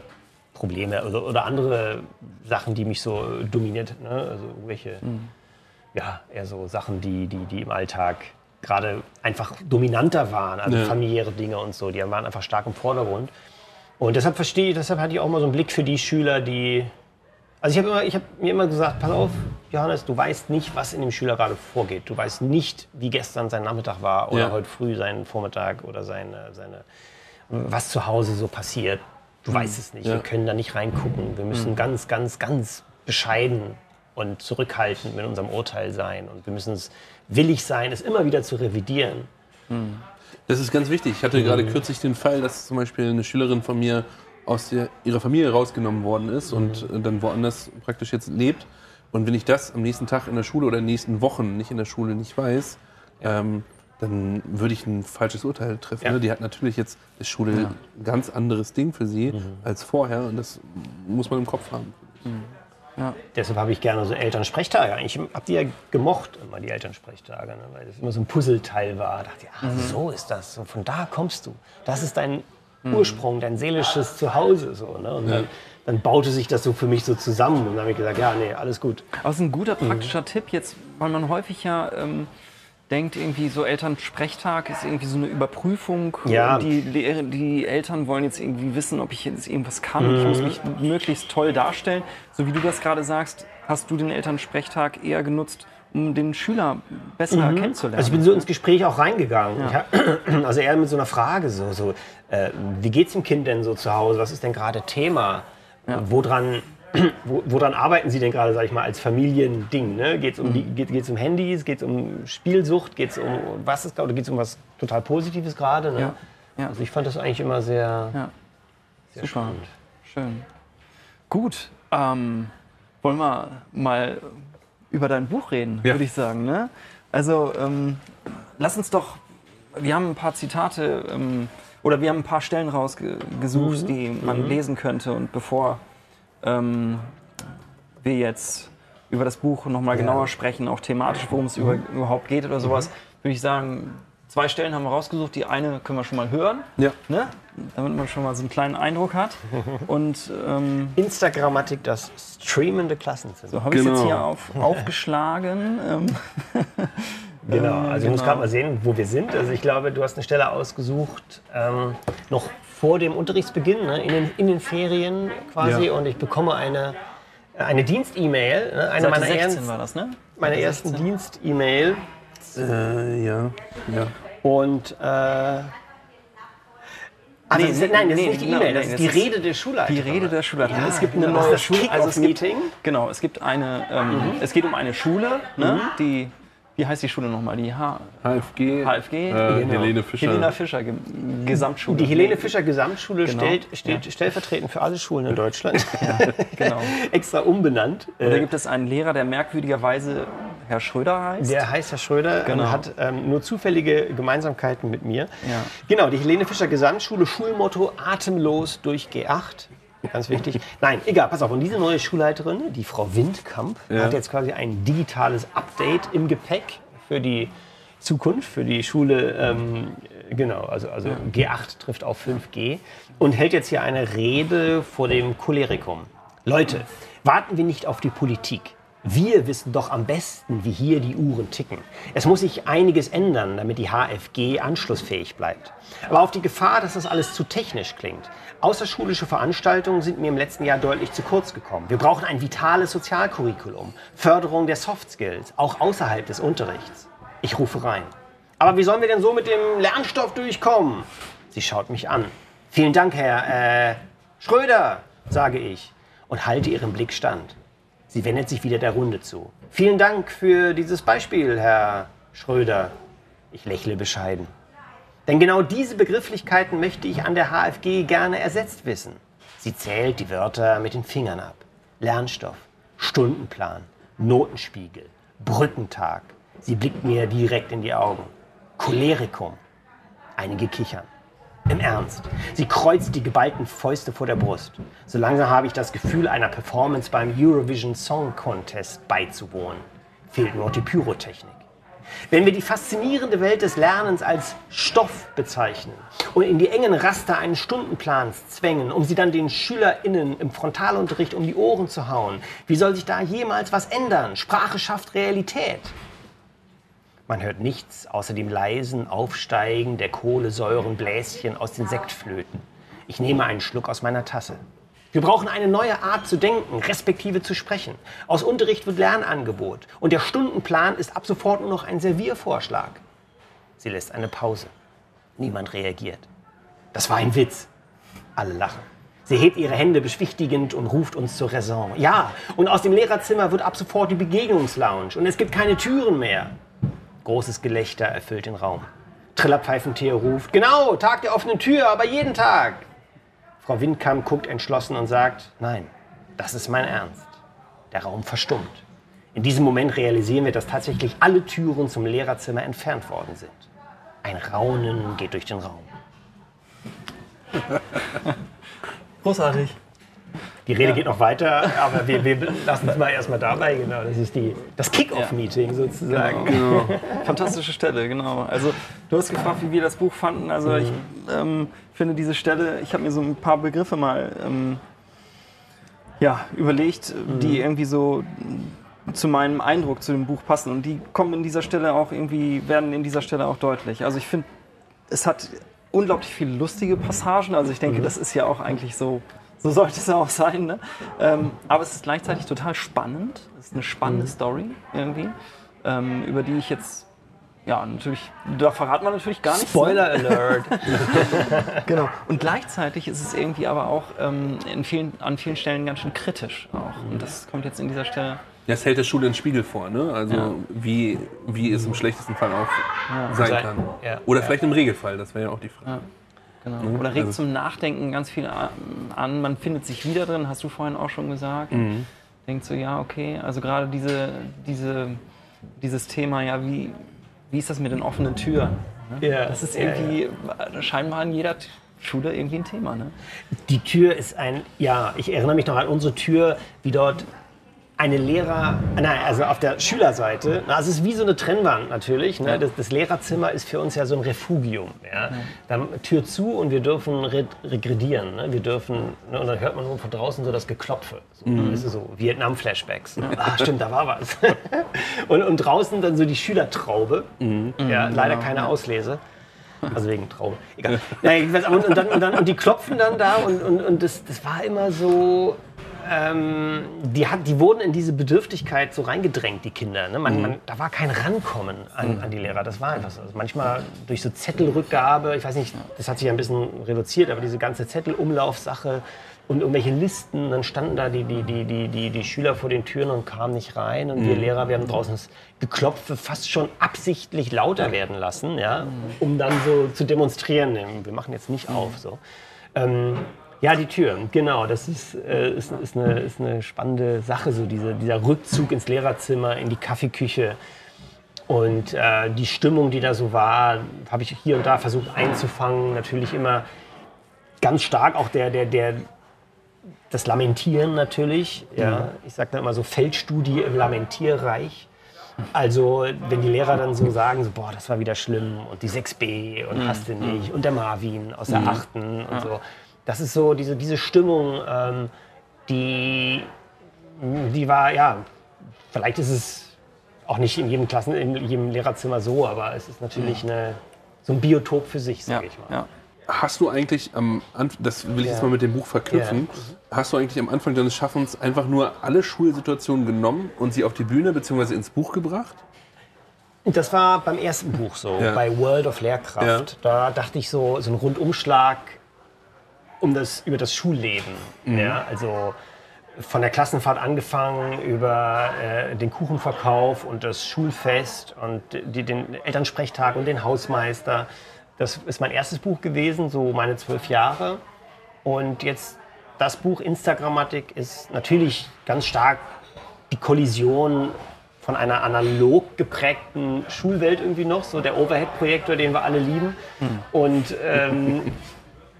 B: Probleme oder, oder andere Sachen, die mich so äh, dominiert. Ne? Also irgendwelche, ja, eher so Sachen, die, die, die im Alltag gerade einfach dominanter waren, also
C: Ja.
B: familiäre Dinge und so, die waren einfach stark im Vordergrund. Und deshalb verstehe ich, deshalb hatte ich auch mal so einen Blick für die Schüler, die. Also ich habe habe mir immer gesagt, pass auf, Johannes, du weißt nicht, was in dem Schüler gerade vorgeht. Du weißt nicht, wie gestern sein Nachmittag war oder
C: Ja.
B: heute früh sein Vormittag oder seine, seine, was zu Hause so passiert. Du weißt es nicht.
C: Ja.
B: Wir können da nicht reingucken. Wir müssen ganz, ganz, ganz bescheiden und zurückhaltend mit unserem Urteil sein. Und wir müssen es willig sein, es immer wieder zu revidieren.
C: Das ist ganz wichtig. Ich hatte gerade kürzlich den Fall, dass zum Beispiel eine Schülerin von mir aus der, ihrer Familie rausgenommen worden ist und äh, dann woanders praktisch jetzt lebt. Und wenn ich das am nächsten Tag in der Schule oder in den nächsten Wochen nicht in der Schule nicht weiß, ähm, dann würde ich ein falsches Urteil treffen.
B: Ja.
C: Die hat natürlich jetzt ist Schule ein ganz anderes Ding für sie als vorher und das muss man im Kopf haben.
B: Deshalb habe ich gerne so Elternsprechtage. Ich habe die ja gemocht, immer die Elternsprechtage, ne? weil das immer so ein Puzzleteil war. Da dachte ich, ah, so ist das. So, von da kommst du. Das ist dein Ursprung, dein seelisches Zuhause. So, ne? Und dann, dann baute sich das so für mich so zusammen. Und dann habe ich gesagt, ja, nee, alles gut.
A: Aber es ist ein guter praktischer Tipp jetzt, weil man häufig ja ähm, denkt, irgendwie so Elternsprechtag ist irgendwie so eine Überprüfung.
B: Ja.
A: Die, Lehrer- die Eltern wollen jetzt irgendwie wissen, ob ich jetzt irgendwas kann. Ich muss mich möglichst toll darstellen. So wie du das gerade sagst, hast du den Elternsprechtag eher genutzt, um den Schüler besser kennenzulernen.
B: Also ich bin so ins Gespräch auch reingegangen. Ich hab- also eher mit so einer Frage, so, so äh, wie geht's dem Kind denn so zu Hause? Was ist denn gerade Thema? Woran, wo, woran arbeiten Sie denn gerade, sag ich mal, als Familiending? Ne? Geht es um, die- geht, geht's um Handys? Geht es um Spielsucht? Geht es um was ist oder geht es um was total Positives gerade? Ne?
A: Ja. Ja.
B: Also ich fand das eigentlich immer sehr,
A: Ja.
B: sehr
A: Super.
B: spannend.
A: Schön. Gut, ähm, wollen wir mal über dein Buch reden,
C: Ja.
A: würde ich sagen. Ne? Also ähm, lass uns doch, wir haben ein paar Zitate ähm, oder wir haben ein paar Stellen rausgesucht,
B: Mhm.
A: die man lesen könnte. Und bevor ähm, wir jetzt über das Buch nochmal genauer sprechen, auch thematisch, worum es über, überhaupt geht oder sowas, würde ich sagen, zwei Stellen haben wir rausgesucht. Die eine können wir schon mal hören,
C: Ja.
A: ne? damit man schon mal so einen kleinen Eindruck hat. Und ähm,
B: Instagrammatik, das streamende Klassenzimmer.
A: so habe ich es jetzt
C: Genau.
A: hier auf, aufgeschlagen. Ähm,
B: Genau, also ich muss
A: genau.
B: gerade mal sehen, wo wir sind. Also ich glaube, du hast eine Stelle ausgesucht, ähm, noch vor dem Unterrichtsbeginn, ne, in, den, in den Ferien quasi.
C: Ja.
B: Und ich bekomme eine, eine Dienst-E-Mail, ne, eine
A: Seite
B: meiner,
A: 16
B: ernst,
A: war das, ne?
B: meiner ersten Dienst-E-Mail.
C: Äh, ja. ja.
B: Und äh, also
A: Nee,
B: das
A: nee,
B: nein, das
A: nee,
B: ist nicht die
A: genau,
B: E-Mail, das
A: nee,
B: ist
A: das
B: die Rede der Schulleiterin.
A: Die Rede der Schulleiterin.
B: Ja,
A: es gibt
B: genau,
A: eine
B: das
A: neue
B: das
A: Schule. Also es gibt, genau, es gibt eine. Ähm, Es geht um eine Schule, ne? Die, wie heißt die Schule nochmal? Die H
C: HFG.
A: HFG?
C: Äh,
B: Genau.
C: Helene Fischer.
A: Helena Fischer Ge Gesamtschule.
B: Die Helene Fischer Gesamtschule
A: Genau.
B: stellt, steht stellvertretend für alle Schulen in Deutschland.
A: Genau.
B: Extra umbenannt.
A: Und da gibt es einen Lehrer, der merkwürdigerweise Herr Schröder heißt.
B: Der heißt Herr Schröder
A: Genau.
B: und hat ähm, nur zufällige Gemeinsamkeiten mit mir.
A: Ja.
B: Genau, die Helene Fischer Gesamtschule, Schulmotto Atemlos durch G8. Ganz wichtig. Nein, egal, pass auf. Und diese neue Schulleiterin, die Frau Windkamp,
C: Ja.
B: hat jetzt quasi ein digitales Update im Gepäck für die Zukunft, für die Schule. Ähm, genau, also, also G8 trifft auf 5G und hält jetzt hier eine Rede vor dem Cholerikum. Leute, warten wir nicht auf die Politik. Wir wissen doch am besten, wie hier die Uhren ticken. Es muss sich einiges ändern, damit die HFG anschlussfähig bleibt. Aber auf die Gefahr, dass das alles zu technisch klingt. Außerschulische Veranstaltungen sind mir im letzten Jahr deutlich zu kurz gekommen. Wir brauchen ein vitales Sozialcurriculum, Förderung der Soft Skills, auch außerhalb des Unterrichts. Ich rufe rein. Aber wie sollen wir denn so mit dem Lernstoff durchkommen? Sie schaut mich an. Vielen Dank, Herr äh, Schröder, sage ich und halte ihren Blick stand. Sie wendet sich wieder der Runde zu. Vielen Dank für dieses Beispiel, Herr Schröder. Ich lächle bescheiden. Denn genau diese Begrifflichkeiten möchte ich an der HFG gerne ersetzt wissen. Sie zählt die Wörter mit den Fingern ab. Lernstoff, Stundenplan, Notenspiegel, Brückentag. Sie blickt mir direkt in die Augen. Cholerikum. Einige kichern. Im Ernst. Sie kreuzt die geballten Fäuste vor der Brust. So langsam habe ich das Gefühl, einer Performance beim Eurovision Song Contest beizuwohnen. Fehlt nur die Pyrotechnik. Wenn wir die faszinierende Welt des Lernens als Stoff bezeichnen und in die engen Raster eines Stundenplans zwängen, um sie dann den SchülerInnen im Frontalunterricht um die Ohren zu hauen, wie soll sich da jemals was ändern? Sprache schafft Realität. Man hört nichts außer dem leisen Aufsteigen der Kohlensäurenbläschen aus den Sektflöten. Ich nehme einen Schluck aus meiner Tasse. Wir brauchen eine neue Art zu denken, respektive zu sprechen. Aus Unterricht wird Lernangebot und der Stundenplan ist ab sofort nur noch ein Serviervorschlag. Sie lässt eine Pause. Niemand reagiert. Das war ein Witz. Alle lachen. Sie hebt ihre Hände beschwichtigend und ruft uns zur Raison. Ja, und aus dem Lehrerzimmer wird ab sofort die Begegnungslounge und es gibt keine Türen mehr. Großes Gelächter erfüllt den Raum. Trillerpfeifentier ruft, genau, Tag der offenen Tür, aber jeden Tag. Frau Windkamp guckt entschlossen und sagt, nein, das ist mein Ernst. Der Raum verstummt. In diesem Moment realisieren wir, dass tatsächlich alle Türen zum Lehrerzimmer entfernt worden sind. Ein Raunen geht durch den Raum.
A: Großartig.
B: Die Rede geht noch weiter, aber wir, wir lassen es mal erstmal dabei. Genau, das ist die, das Kick-Off-Meeting sozusagen.
A: Fantastische Stelle, genau. Also du hast gefragt, wie wir das Buch fanden. Also ich ähm, finde diese Stelle, ich habe mir so ein paar Begriffe mal ähm, ja, überlegt, die irgendwie so zu meinem Eindruck zu dem Buch passen. Und die kommen in dieser Stelle auch irgendwie, werden in dieser Stelle auch deutlich. Also ich finde, es hat unglaublich viele lustige Passagen. Also ich denke, das ist ja auch eigentlich so, so sollte es ja auch sein. Ne? Ähm, aber es ist gleichzeitig total spannend. Es ist eine spannende Story irgendwie. ähm, über die ich jetzt, ja, natürlich, da verraten wir natürlich gar nichts. ne?
B: Spoiler Alert.
A: Genau. Und gleichzeitig ist es irgendwie aber auch ähm, in vielen, an vielen Stellen ganz schön kritisch auch. Und das kommt jetzt in dieser Stelle.
C: Das hält der Schule den Spiegel vor, ne? Also
A: Ja.
C: wie, wie es im schlechtesten Fall auch sein
B: Sein-
C: kann.
B: ja.
C: Oder
B: Ja.
C: vielleicht im Regelfall, das wäre ja auch die Frage.
A: Ja. Genau. Oder regt
C: also-
A: zum Nachdenken ganz viel a- an. Man findet sich wieder drin, hast du vorhin auch schon gesagt. Denkt so, ja, okay. Also gerade diese, diese, dieses Thema, ja, wie, wie ist das mit den offenen Türen? Ne?
B: Ja,
A: Das ist
B: ja,
A: irgendwie äh, scheinbar in jeder Schule irgendwie ein Thema. Ne?
B: Die Tür ist ein, ja, ich erinnere mich noch an unsere Tür, wie dort eine Lehrer, nein, also auf der Schülerseite, na, es ist wie so eine Trennwand natürlich. Ne? Das, das Lehrerzimmer ist für uns ja so ein Refugium. Ja? Dann Tür zu und wir dürfen re regredieren. Ne? Wir dürfen, ne? und dann hört man von draußen so das Geklopfe. So, das ist so Vietnam-Flashbacks. Ne? Ah, stimmt, da war was. und, und draußen dann so die Schülertraube. Ja, leider keine Auslese. Also wegen Traube. Egal. Ja, und, dann, und, dann, und die klopfen dann da und, und, und das, das war immer so. Ähm, die, hat, die wurden in diese Bedürftigkeit so reingedrängt, die Kinder. Ne? Man, man, da war kein Rankommen an, an die Lehrer. Das war einfach so. Also manchmal durch so Zettelrückgabe, ich weiß nicht, das hat sich ein bisschen reduziert, aber diese ganze Zettelumlaufsache und irgendwelche Listen, dann standen da die, die, die, die, die, die Schüler vor den Türen und kamen nicht rein. Und wir Lehrer, wir haben draußen das Geklopfe fast schon absichtlich lauter werden lassen, ja, um dann so zu demonstrieren. Wir machen jetzt nicht auf. So. Ähm, ja, die Tür, genau. Das ist, äh, ist, ist, eine, ist eine spannende Sache, so diese, dieser Rückzug ins Lehrerzimmer, in die Kaffeeküche. Und äh, die Stimmung, die da so war, habe ich hier und da versucht einzufangen. Natürlich immer ganz stark auch der, der, der, das Lamentieren natürlich. Ja. Ich sage dann immer so Feldstudie im Lamentierreich. Also wenn die Lehrer dann so sagen, so, boah, das war wieder schlimm und die 6b und hast du nicht und der Marvin aus der 8. und so. Das ist so diese, diese Stimmung, ähm, die, die war, ja, vielleicht ist es auch nicht in jedem Klassen, in jedem Lehrerzimmer so, aber es ist natürlich eine, so ein Biotop für sich,
A: Ja,
B: sage ich mal.
A: ja.
C: Hast du eigentlich am Anfang, das will ich jetzt
B: Ja.
C: mal mit dem Buch verknüpfen, hast du eigentlich am Anfang deines Schaffens einfach nur alle Schulsituationen genommen und sie auf die Bühne bzw. ins Buch gebracht?
B: Das war beim ersten Buch so,
C: Ja.
B: bei World of Lehrkraft. Da dachte ich so, so ein Rundumschlag um das, über das Schulleben. Ja, also von der Klassenfahrt angefangen über äh, den Kuchenverkauf und das Schulfest und die, den Elternsprechtag und den Hausmeister. Das ist mein erstes Buch gewesen, so meine zwölf Jahre. Und jetzt das Buch Instagrammatik ist natürlich ganz stark die Kollision von einer analog geprägten Schulwelt irgendwie noch, so der Overhead-Projektor, den wir alle lieben. Und, ähm,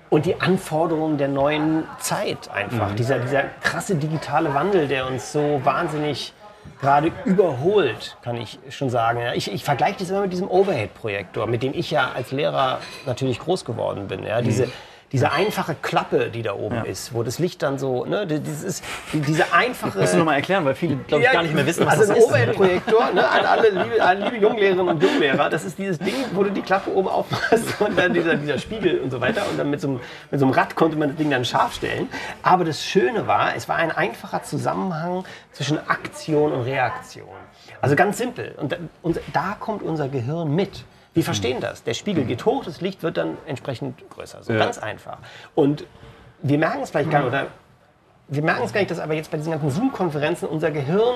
B: und die Anforderungen der neuen Zeit einfach. Dieser, dieser krasse digitale Wandel, der uns so wahnsinnig gerade überholt, kann ich schon sagen. Ich, ich vergleiche das immer mit diesem Overhead-Projektor, mit dem ich ja als Lehrer natürlich groß geworden bin. Ja, diese, diese einfache Klappe, die da oben ist, wo das Licht dann so, ne, das ist, diese einfache...
A: Musst du nochmal erklären, weil viele, glaube ich, gar nicht mehr wissen, was
B: also
A: das
B: ein
A: ist.
B: Overhead-Projektor, ne, an alle liebe, an liebe Junglehrerinnen und Junglehrer, das ist dieses Ding, wo du die Klappe oben aufmachst und dann dieser, dieser Spiegel und so weiter und dann mit so, einem, mit so einem Rad konnte man das Ding dann scharf stellen. Aber das Schöne war, es war ein einfacher Zusammenhang zwischen Aktion und Reaktion. Also ganz simpel. Und da, und da kommt unser Gehirn mit. Wir verstehen das. Der Spiegel geht hoch, das Licht wird dann entsprechend größer. So
C: Ja.
B: ganz einfach. Und wir merken es vielleicht gar nicht, oder wir merken es gar nicht, dass aber jetzt bei diesen ganzen Zoom-Konferenzen unser Gehirn,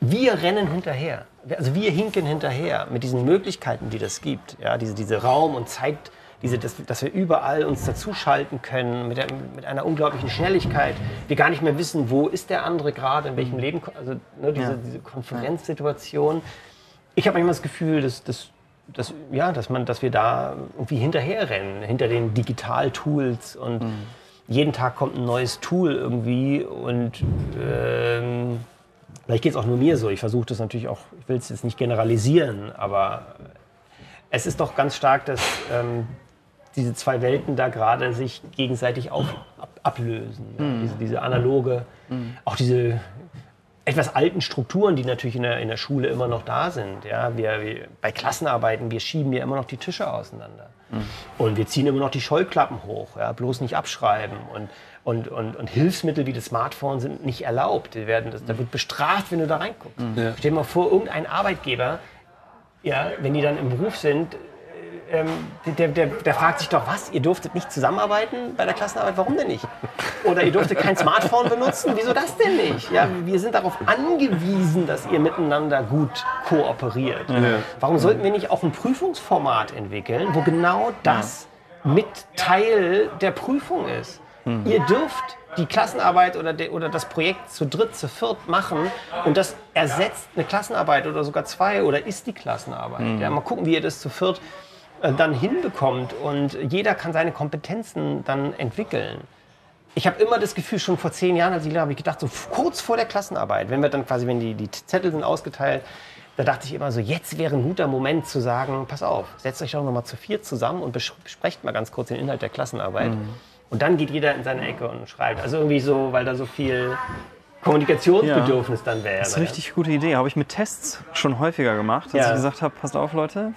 B: wir rennen hinterher. Also wir hinken hinterher mit diesen Möglichkeiten, die das gibt. Ja, diese, diese Raum- und Zeit, diese, dass, dass wir überall uns dazuschalten können mit, der, mit einer unglaublichen Schnelligkeit. Wir gar nicht mehr wissen, wo ist der andere gerade, in welchem Leben, also ne, diese,
A: Ja.
B: diese Konferenzsituation. Ich habe manchmal das Gefühl, dass, dass, dass, ja, dass, man, dass wir da irgendwie hinterherrennen, hinter den Digital-Tools und jeden Tag kommt ein neues Tool irgendwie und ähm, vielleicht geht es auch nur mir so. Ich versuche das natürlich auch, ich will es jetzt nicht generalisieren, aber es ist doch ganz stark, dass ähm, diese zwei Welten da gerade sich gegenseitig auf, ab, ablösen. Ja, diese, diese analoge, auch diese etwas alten Strukturen, die natürlich in der, in der Schule immer noch da sind. Ja, wir, wir, bei Klassenarbeiten, wir schieben ja immer noch die Tische auseinander. Und wir ziehen immer noch die Scheuklappen hoch, ja, bloß nicht abschreiben. Und, und, und, und Hilfsmittel wie das Smartphone sind nicht erlaubt. Die werden, das, da wird bestraft, wenn du da reinguckst.
C: Ja.
B: Stell dir mal vor, irgendein Arbeitgeber, ja, wenn die dann im Beruf sind, ähm, der, der, der fragt sich doch, was, ihr durftet nicht zusammenarbeiten bei der Klassenarbeit, warum denn nicht? Oder ihr durftet kein Smartphone benutzen, wieso das denn nicht? Ja, wir sind darauf angewiesen, dass ihr miteinander gut kooperiert. Warum sollten wir nicht auch ein Prüfungsformat entwickeln, wo genau das mit Teil der Prüfung ist? Ihr dürft die Klassenarbeit oder, de, oder das Projekt zu dritt, zu viert machen und das ersetzt eine Klassenarbeit oder sogar zwei oder ist die Klassenarbeit. Ja, mal gucken, wie ihr das zu viert dann hinbekommt und jeder kann seine Kompetenzen dann entwickeln. Ich habe immer das Gefühl, schon vor zehn Jahren als Lehrer habe ich gedacht, so kurz vor der Klassenarbeit, wenn wir dann quasi, wenn die, die Zettel sind ausgeteilt, da dachte ich immer so, jetzt wäre ein guter Moment zu sagen, pass auf, setzt euch doch noch mal zu vier zusammen und bes- besprecht mal ganz kurz den Inhalt der Klassenarbeit. Und dann geht jeder in seine Ecke und schreibt. Also irgendwie so, weil da so viel Kommunikationsbedürfnis dann wäre.
A: Das ist eine richtig gute Idee. Habe ich mit Tests schon häufiger gemacht, dass
B: Ja.
A: ich gesagt habe, passt auf Leute,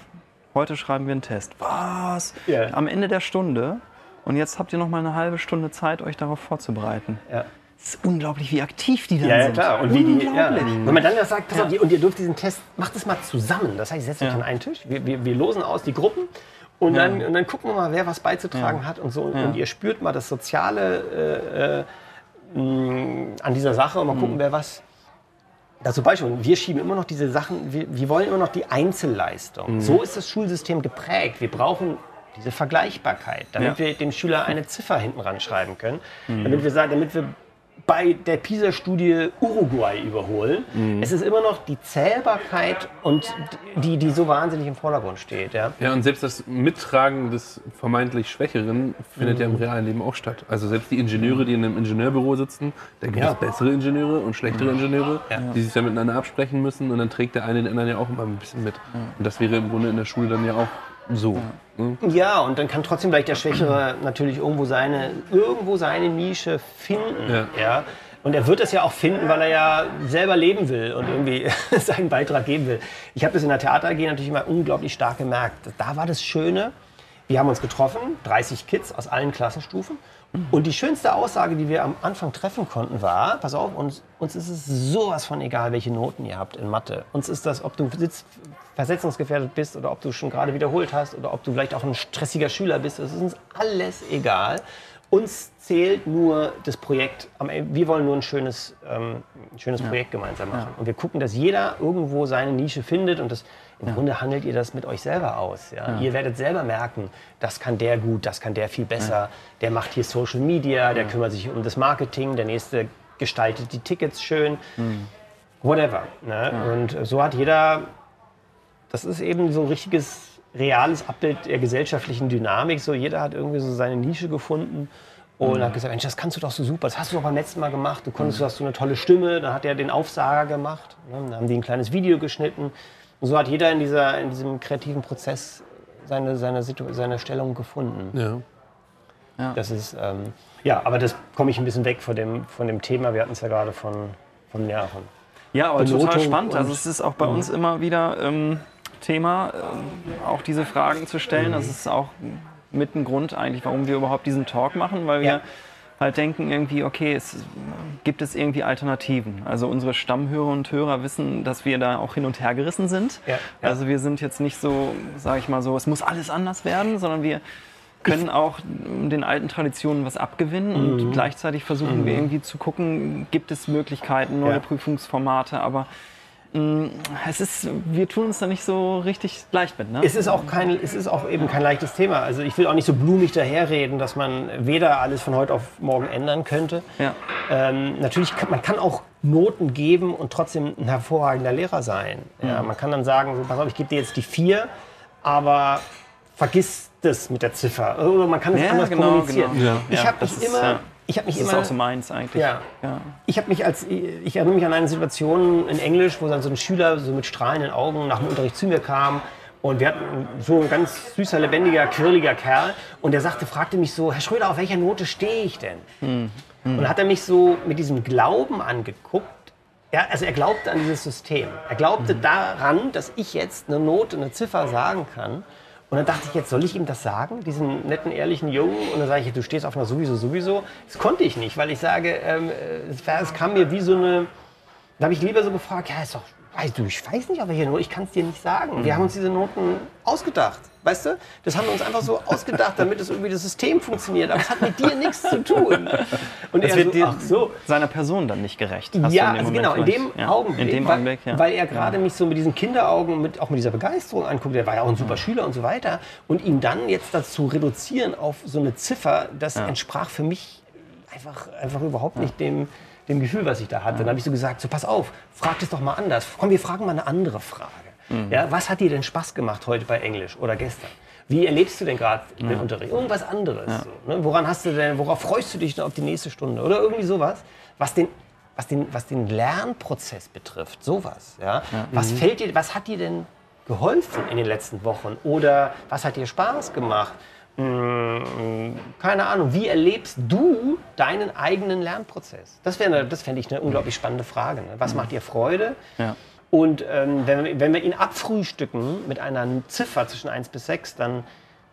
A: heute schreiben wir einen Test. Was?
B: Ja.
A: Am Ende der Stunde. Und jetzt habt ihr noch mal eine halbe Stunde Zeit, euch darauf vorzubereiten.
B: Ja.
A: Es ist unglaublich, wie aktiv die dann
B: Ja, ja,
A: sind.
B: klar. Und wie die, ja. Wenn man dann ja sagt, pass auf, und ihr dürft diesen Test, macht es mal zusammen. Das heißt, setzt euch
A: Ja.
B: an einen Tisch, wir, wir, wir losen aus die Gruppen und, dann, und dann gucken wir mal, wer was beizutragen hat und so. Und ihr spürt mal das Soziale äh, äh, mh, an dieser Sache und mal gucken, wer was. Zum Beispiel, wir schieben immer noch diese Sachen, wir, wir wollen immer noch die Einzelleistung. So ist das Schulsystem geprägt. Wir brauchen diese Vergleichbarkeit, damit
A: Ja.
B: wir dem Schüler eine Ziffer hinten ranschreiben können, damit wir sagen, damit wir bei der PISA-Studie Uruguay überholen. Es ist immer noch die Zählbarkeit und die, die so wahnsinnig im Vordergrund steht. Ja?
C: Ja, und selbst das Mittragen des vermeintlich Schwächeren findet ja im realen Leben auch statt. Also selbst die Ingenieure, die in einem Ingenieurbüro sitzen, da gibt
B: Ja.
C: es bessere Ingenieure und schlechtere Ingenieure, die sich ja miteinander absprechen müssen und dann trägt der eine den anderen ja auch immer ein bisschen mit. Und das wäre im Grunde in der Schule dann ja auch so. ne?
B: Ja, und dann kann trotzdem vielleicht der Schwächere natürlich irgendwo seine, irgendwo seine Nische finden.
C: Ja.
B: Ja. Und er wird das ja auch finden, weil er ja selber leben will und irgendwie seinen Beitrag geben will. Ich habe das in der Theater AG natürlich immer unglaublich stark gemerkt. Da war das Schöne, wir haben uns getroffen, 30 Kids aus allen Klassenstufen. Und die schönste Aussage, die wir am Anfang treffen konnten, war, pass auf, uns, uns ist es sowas von egal, welche Noten ihr habt in Mathe. Uns ist das, ob du sitz, versetzungsgefährdet bist oder ob du schon gerade wiederholt hast oder ob du vielleicht auch ein stressiger Schüler bist. Es ist uns alles egal. Uns zählt nur das Projekt. Ende- Wir wollen nur ein schönes, ähm, ein schönes Projekt gemeinsam machen. Und wir gucken, dass jeder irgendwo seine Nische findet. Und das, im Grunde handelt ihr das mit euch selber aus. Ja? Ihr werdet selber merken, das kann der gut, das kann der viel besser. Der macht hier Social Media, der kümmert sich um das Marketing, der nächste gestaltet die Tickets schön. Whatever. Ne? Und so hat jeder das ist eben so ein richtiges, reales Abbild der gesellschaftlichen Dynamik. So, jeder hat irgendwie so seine Nische gefunden und hat gesagt, Mensch, das kannst du doch so super, das hast du doch beim letzten Mal gemacht, du konntest, du hast so eine tolle Stimme, dann hat er den Aufsager gemacht, ne? dann haben die ein kleines Video geschnitten. Und so hat jeder in, dieser, in diesem kreativen Prozess seine, seine, Situ seine Stellung gefunden.
C: Ja.
B: Das ist, ähm, ja, aber das komme ich ein bisschen weg von dem, von dem Thema. Wir hatten es ja gerade von, von, ja, von
A: Ja, aber total
B: Benotung
A: spannend. Also
B: und-
A: es ist auch bei uns immer wieder ähm, Thema, ähm, auch diese Fragen zu stellen. Das ist auch mit ein Grund eigentlich, warum wir überhaupt diesen Talk machen, weil wir
B: Ja.
A: Halt denken irgendwie, okay, es gibt es irgendwie Alternativen. Also unsere Stammhörer und Hörer wissen, dass wir da auch hin und her gerissen sind.
B: Ja, ja.
A: Also wir sind jetzt nicht so, sage ich mal so, es muss alles anders werden, sondern wir können auch den alten Traditionen was abgewinnen und
B: Mhm.
A: gleichzeitig versuchen wir irgendwie zu gucken, gibt es Möglichkeiten, neue
B: Ja.
A: Prüfungsformate, aber es ist, wir tun uns da nicht so richtig leicht mit. Ne?
B: Es ist, auch kein, es ist auch eben kein leichtes Thema. Also ich will auch nicht so blumig daherreden, dass man weder alles von heute auf morgen ändern könnte.
A: ja.
B: Ähm, natürlich kann man kann auch Noten geben und trotzdem ein hervorragender Lehrer sein. Ja, man kann dann sagen, so, pass auf, ich gebe dir jetzt die vier, aber vergiss das mit der Ziffer. Oder man kann es
A: Ja,
B: anders
A: genau,
B: kommunizieren.
A: genau. Ja.
B: Ich habe
A: das
B: mich immer. Ich habe mich
A: Das ist
B: immer
A: auch so meins eigentlich.
B: Ja.
A: Ja.
B: Ich habe mich als, ich erinnere mich an eine Situation in Englisch, wo dann so ein Schüler so mit strahlenden Augen nach dem Unterricht zu mir kam und wir hatten so ein ganz süßer, lebendiger, quirliger Kerl und der sagte, fragte mich so, Herr Schröder, auf welcher Note stehe ich denn? Und hat er mich so mit diesem Glauben angeguckt, Ja, also er glaubte an dieses System. Er glaubte
A: Mhm.
B: daran, dass ich jetzt eine Note, eine Ziffer sagen kann. Und dann dachte ich, jetzt soll ich ihm das sagen, diesen netten, ehrlichen Jungen? Und dann sage ich, du stehst auf einer sowieso, sowieso. Das konnte ich nicht, weil ich sage, ähm, äh, es kam mir wie so eine. Da habe ich lieber so gefragt, ja, ist doch, weißt du, ich weiß nicht, auf welche Note, ich kann es dir nicht sagen. Wir haben uns diese Noten ausgedacht, weißt du? Das haben wir uns einfach so ausgedacht, damit es irgendwie das System funktioniert. Aber es hat mit dir nichts zu tun. Und
A: Das
B: er
A: wird
B: so,
A: dir
B: ach so.
A: seiner Person dann nicht gerecht.
B: Ja, also genau, in dem
A: ja,
B: Augenblick,
A: In dem
B: weil,
A: Augenblick, ja.
B: weil er gerade mich so mit diesen Kinderaugen, mit, auch mit dieser Begeisterung anguckt, der war ja auch ein super Schüler und so weiter, und ihn dann jetzt dazu reduzieren auf so eine Ziffer, das entsprach für mich einfach, einfach überhaupt nicht dem, dem Gefühl, was ich da hatte. Dann habe ich so gesagt, so pass auf, frag das doch mal anders. Komm, wir fragen mal eine andere Frage. Ja, was hat dir denn Spaß gemacht heute bei Englisch oder gestern? Wie erlebst du denn gerade den Unterricht? Irgendwas anderes. So, ne? Woran hast du denn, worauf freust du dich denn auf die nächste Stunde? Oder irgendwie sowas, was den, was den, was den Lernprozess betrifft. Sowas. Ja? Was fällt dir, was hat dir denn geholfen in den letzten Wochen? Oder was hat dir Spaß gemacht? Hm, keine Ahnung, wie erlebst du deinen eigenen Lernprozess? Das, wäre, das fände ich eine unglaublich spannende Frage. Ne? Was macht dir Freude?
A: Ja.
B: Und ähm, wenn, wir, wenn wir ihn abfrühstücken mit einer Ziffer zwischen 1 bis 6, dann,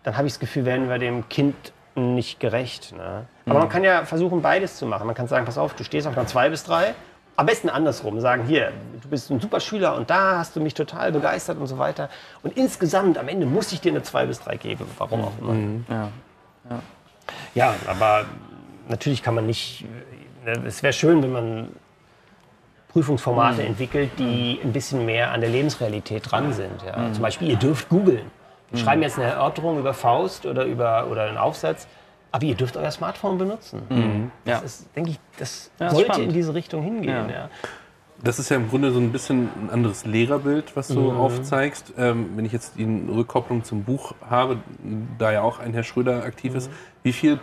B: dann habe ich das Gefühl, werden wir dem Kind nicht gerecht. Ne? Aber man kann ja versuchen, beides zu machen. Man kann sagen, pass auf, du stehst auf einer 2 bis 3. Am besten andersrum. Sagen, hier, du bist ein super Schüler und da hast du mich total begeistert und so weiter. Und insgesamt, am Ende muss ich dir eine 2 bis 3 geben. Warum auch immer.
A: Ja.
B: Ja, aber natürlich kann man nicht. ne, Es wäre schön, wenn man Prüfungsformate entwickelt, die ein bisschen mehr an der Lebensrealität dran sind. Ja. Zum Beispiel, ihr dürft googeln. Wir schreiben jetzt eine Erörterung über Faust oder über oder einen Aufsatz, aber ihr dürft euer Smartphone benutzen.
A: Ja.
B: Das ist, denke ich, das
A: Ja,
B: sollte
A: spannend.
B: in diese Richtung hingehen.
A: Ja.
B: Ja.
C: Das ist ja im Grunde so ein bisschen ein anderes Lehrerbild, was du aufzeigst. Ähm, wenn ich jetzt die Rückkopplung zum Buch habe, da ja auch ein Herr Schröder aktiv ist, wie viel,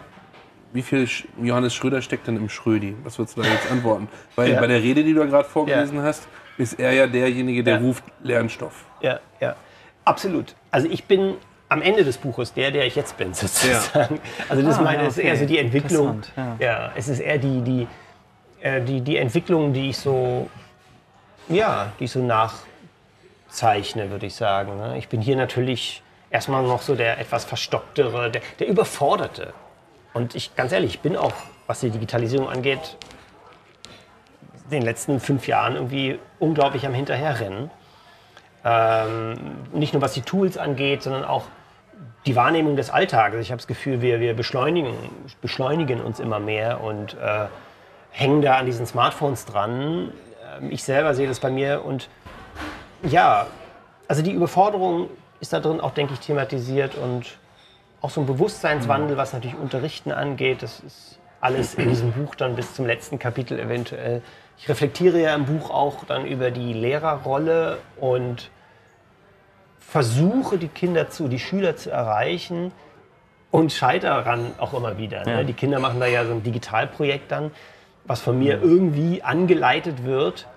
C: wie viel Johannes Schröder steckt denn im Schrödi? Was würdest du da jetzt antworten? Weil
B: Ja.
C: bei der Rede, die du da gerade vorgelesen hast, ist er ja derjenige, der
B: Ja.
C: ruft Lernstoff.
B: Ja, ja, absolut. Also ich bin am Ende des Buches der, der ich jetzt bin, sozusagen. Also das
A: Ah,
B: meine
A: ja,
B: ist eher
A: okay.
B: so die Entwicklung.
A: Interessant,
B: Ja. es ist eher die, die, äh, die, die Entwicklung, die ich so, ja, die ich so nachzeichne, würde ich sagen. ne? Ich bin hier natürlich erstmal noch so der etwas verstocktere, der, der Überforderte. Und ich, ganz ehrlich, ich bin auch, was die Digitalisierung angeht, in den letzten fünf Jahren irgendwie unglaublich am Hinterherrennen. Ähm, nicht nur was die Tools angeht, sondern auch die Wahrnehmung des Alltages. Ich habe das Gefühl, wir, wir beschleunigen, beschleunigen uns immer mehr und äh, hängen da an diesen Smartphones dran. Ähm, ich selber sehe das bei mir und ja, also die Überforderung ist da drin auch, denke ich, thematisiert und auch so ein Bewusstseinswandel, was natürlich Unterrichten angeht. Das ist alles in diesem Buch dann bis zum letzten Kapitel eventuell. Ich reflektiere ja im Buch auch dann über die Lehrerrolle und versuche die Kinder zu, die Schüler zu erreichen und scheitere daran auch immer wieder. Ne?
A: Ja.
B: Die Kinder machen da ja so ein Digitalprojekt dann, was von mir irgendwie angeleitet wird,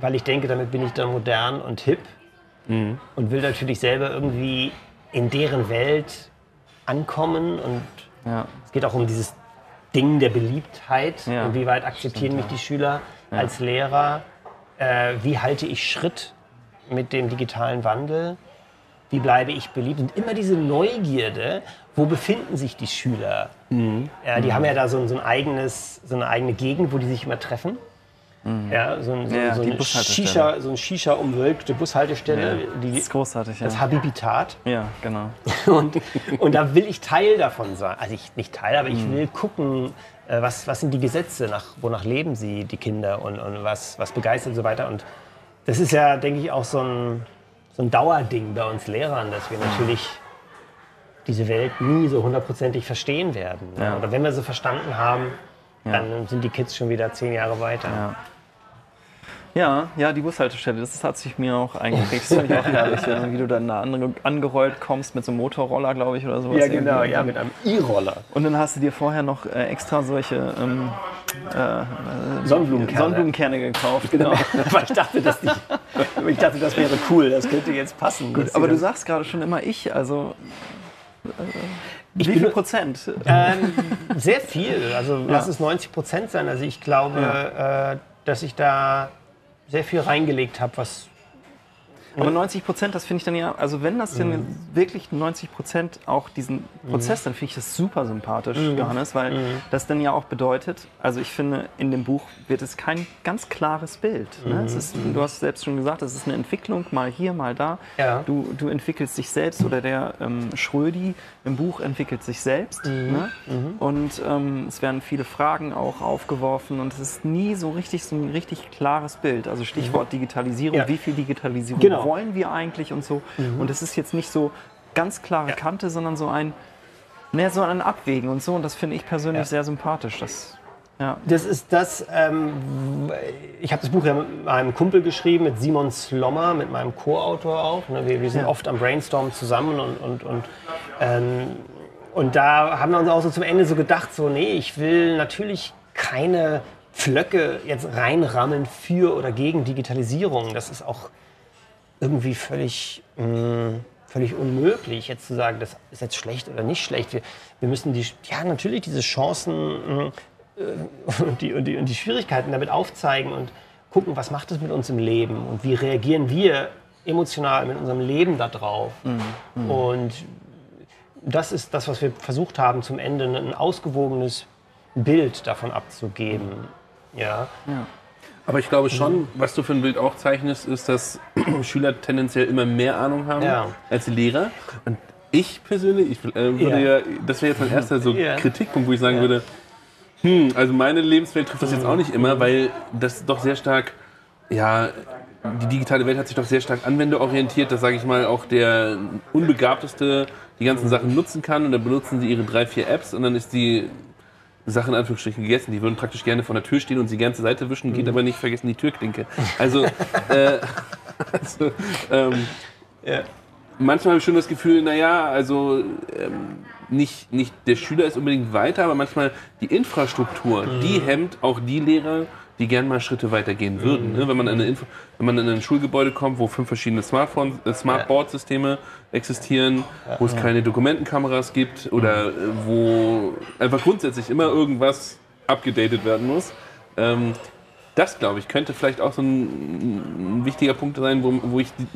B: weil ich denke, damit bin ich dann modern und hip und will natürlich selber irgendwie in deren Welt ankommen und
A: Ja.
B: es geht auch um dieses Ding der Beliebtheit.
A: Ja.
B: Inwieweit akzeptieren mich die Schüler als Lehrer? Äh, wie halte ich Schritt mit dem digitalen Wandel? Wie bleibe ich beliebt? Und immer diese Neugierde, wo befinden sich die Schüler? Ja, die haben ja da so, so, ein eigenes, so eine eigene Gegend, wo die sich immer treffen. Ja, so, ein, so,
A: Ja,
B: so, eine. Shisha, so eine Shisha-umwölkte Bushaltestelle,
A: Das
B: die,
A: ist großartig, ja.
B: das Habibitat.
A: Ja, genau.
B: Und, und da will ich Teil davon sein. Also ich nicht Teil, aber ich will gucken, äh, was, was sind die Gesetze, nach, wonach leben sie, die Kinder und, und was, was begeistert und so weiter. Und das ist ja, denke ich, auch so ein, so ein Dauerding bei uns Lehrern, dass wir natürlich diese Welt nie so hundertprozentig verstehen werden.
A: Ja.
B: Oder wenn wir sie verstanden haben, dann sind die Kids schon wieder zehn Jahre weiter.
A: Ja. Ja, ja, die Bushaltestelle, das hat sich mir auch eingeprägt. Das fand ich auch herrlich, ja, wie du dann da ange angerollt kommst mit so einem Motorroller, glaube ich, oder sowas.
B: Ja, genau,
A: irgendwie.
B: ja, mit einem E-Roller.
A: Und dann hast du dir vorher noch äh, extra solche ähm,
B: Sonnenblumenkerne.
A: Sonnenblumenkerne gekauft. Genau.
B: Weil ich dachte, dass die, ich dachte, das wäre cool, das könnte jetzt passen. dass
A: Aber du sagst gerade schon immer ich, also äh,
B: Ich
A: wie viel Prozent?
B: Ähm, sehr viel. Also lass es 90 Prozent sein. Also ich glaube, äh, dass ich da sehr viel reingelegt habe, was
A: Aber 90 Prozent, das finde ich dann ja, also wenn das denn
B: Mhm.
A: wirklich 90 Prozent auch diesen Prozess, dann finde ich das super sympathisch,
B: Mhm.
A: Johannes, weil das dann ja auch bedeutet, also ich finde, in dem Buch wird es kein ganz klares Bild. Ne?
B: Mhm.
A: Es ist, du hast selbst schon gesagt, es ist eine Entwicklung, mal hier, mal da.
B: Ja.
A: Du, du entwickelst dich selbst oder der ähm, Schrödi im Buch entwickelt sich selbst.
B: Mhm.
A: Ne? Und ähm, es werden viele Fragen auch aufgeworfen und es ist nie so richtig so ein richtig klares Bild. Also Stichwort Digitalisierung,
B: Ja.
A: wie viel Digitalisierung
B: Genau.
A: Wollen wir eigentlich und so. Und es ist jetzt nicht so ganz klare Kante, sondern so ein, mehr so ein Abwägen und so. Und das finde ich persönlich
B: Ja.
A: sehr sympathisch. Das, ja.
B: Das ist das, ähm, ich habe das Buch ja mit meinem Kumpel geschrieben, mit Simon Slommer, mit meinem Co-Autor auch. Ne? Wir, wir sind
A: Ja.
B: oft am Brainstorm zusammen und, und, und, ähm, und da haben wir uns auch so zum Ende so gedacht, so nee, ich will natürlich keine Pflöcke jetzt reinrammeln für oder gegen Digitalisierung. Das ist auch irgendwie völlig, mh, völlig unmöglich, jetzt zu sagen, das ist jetzt schlecht oder nicht schlecht. Wir, wir müssen die, ja, natürlich diese Chancen mh, äh, und, die, und, die, und die Schwierigkeiten damit aufzeigen und gucken, was macht es mit uns im Leben und wie reagieren wir emotional mit unserem Leben darauf. Und das ist das, was wir versucht haben, zum Ende ein ausgewogenes Bild davon abzugeben. Ja.
C: Aber ich glaube schon, was du für ein Bild auch zeichnest, ist, dass Schüler tendenziell immer mehr Ahnung haben
B: Ja.
C: als die Lehrer. Und ich persönlich, ich äh, würde
B: Ja.
C: ja. das wäre jetzt mein erster so
B: Ja.
C: Kritikpunkt, wo ich sagen würde, hm, also meine Lebenswelt trifft das jetzt auch nicht immer, weil das doch sehr stark, ja, die digitale Welt hat sich doch sehr stark anwenderorientiert, dass, sage ich mal, auch der Unbegabteste die ganzen Sachen nutzen kann und dann benutzen sie ihre drei, vier Apps und dann ist die Sache in Anführungsstrichen gegessen. Die würden praktisch gerne vor der Tür stehen und sie die ganze Seite wischen, geht aber nicht vergessen die Türklinke. Also, äh, also ähm,
B: Ja.
C: manchmal habe ich schon das Gefühl, naja, also ähm, nicht, nicht der Schüler ist unbedingt weiter, aber manchmal die Infrastruktur, die hemmt auch die Lehrer, die gern mal Schritte weitergehen würden. Ne? Wenn, man in eine Info wenn man in ein Schulgebäude kommt, wo fünf verschiedene Smartphone, äh, Smartboard-Systeme existieren, wo es keine Dokumentenkameras gibt oder äh, wo einfach grundsätzlich immer irgendwas abgedatet werden muss. Ähm, das, glaube ich, könnte vielleicht auch so ein, ein wichtiger Punkt sein, wo, wo ich die,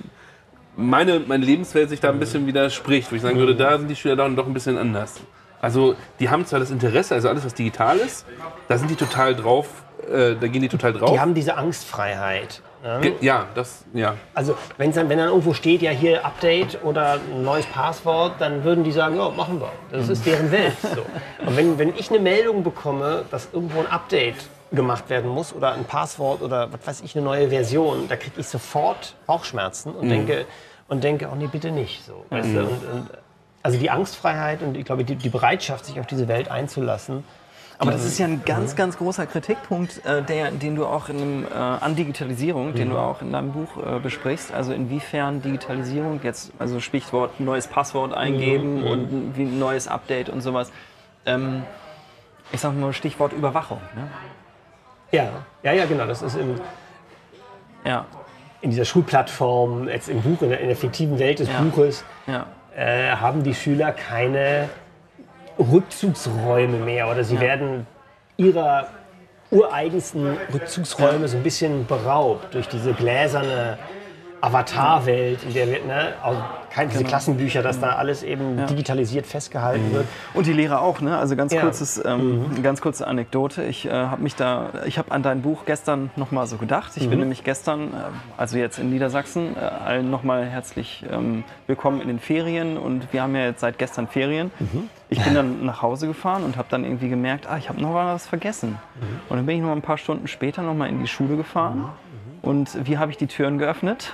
C: meine, meine Lebenswelt sich da ein bisschen widerspricht, wo ich sagen würde, da sind die Schüler dann doch ein bisschen anders. Also die haben zwar das Interesse, also alles was digital ist, da sind die total drauf, äh, da gehen die total drauf.
B: Die haben diese Angstfreiheit. Ne?
C: Ja, das, ja.
B: Also wenn dann, wenn dann irgendwo steht, ja hier Update oder ein neues Passwort, dann würden die sagen, ja, machen wir. Das ist deren Welt. So. Und wenn, wenn ich eine Meldung bekomme, dass irgendwo ein Update gemacht werden muss oder ein Passwort oder was weiß ich, eine neue Version, da kriege ich sofort Bauchschmerzen und denke, und denke, oh nee, bitte nicht. So, du? und, und, also die Angstfreiheit und ich glaube, die, die Bereitschaft, sich auf diese Welt einzulassen.
A: Aber das ist ja ein ganz, ganz großer Kritikpunkt, äh, der, den du auch in äh, an Digitalisierung, den du auch in deinem Buch äh, besprichst. Also inwiefern Digitalisierung jetzt, also Stichwort neues Passwort eingeben und ein, neues Update und sowas. Ähm, ich sag mal Stichwort Überwachung. Ne?
B: Ja, ja, ja, genau. Das ist im,
A: Ja,
B: in dieser Schulplattform, jetzt im Buch, in der, in der fiktiven Welt des
A: Ja.
B: Buches,
A: ja.
B: äh, haben die Schüler keine Rückzugsräume mehr oder sie
A: Ja.
B: werden ihrer ureigensten Rückzugsräume so ein bisschen beraubt durch diese gläserne Avatarwelt, in der wir, ne, also kein, diese
A: Genau.
B: Klassenbücher, dass da alles eben digitalisiert festgehalten wird.
A: Und die Lehrer auch, ne? Also ganz
B: Ja.
A: kurzes, ähm, ganz kurze Anekdote. Ich äh, habe mich da, ich habe an dein Buch gestern noch mal so gedacht. Ich bin nämlich gestern, äh, also jetzt in Niedersachsen, äh, allen noch mal herzlich ähm, willkommen in den Ferien und wir haben ja jetzt seit gestern Ferien. Ich bin dann nach Hause gefahren und habe dann irgendwie gemerkt, ah, ich habe noch was vergessen. Und dann bin ich noch ein paar Stunden später noch mal in die Schule gefahren. Und wie habe ich die Türen geöffnet?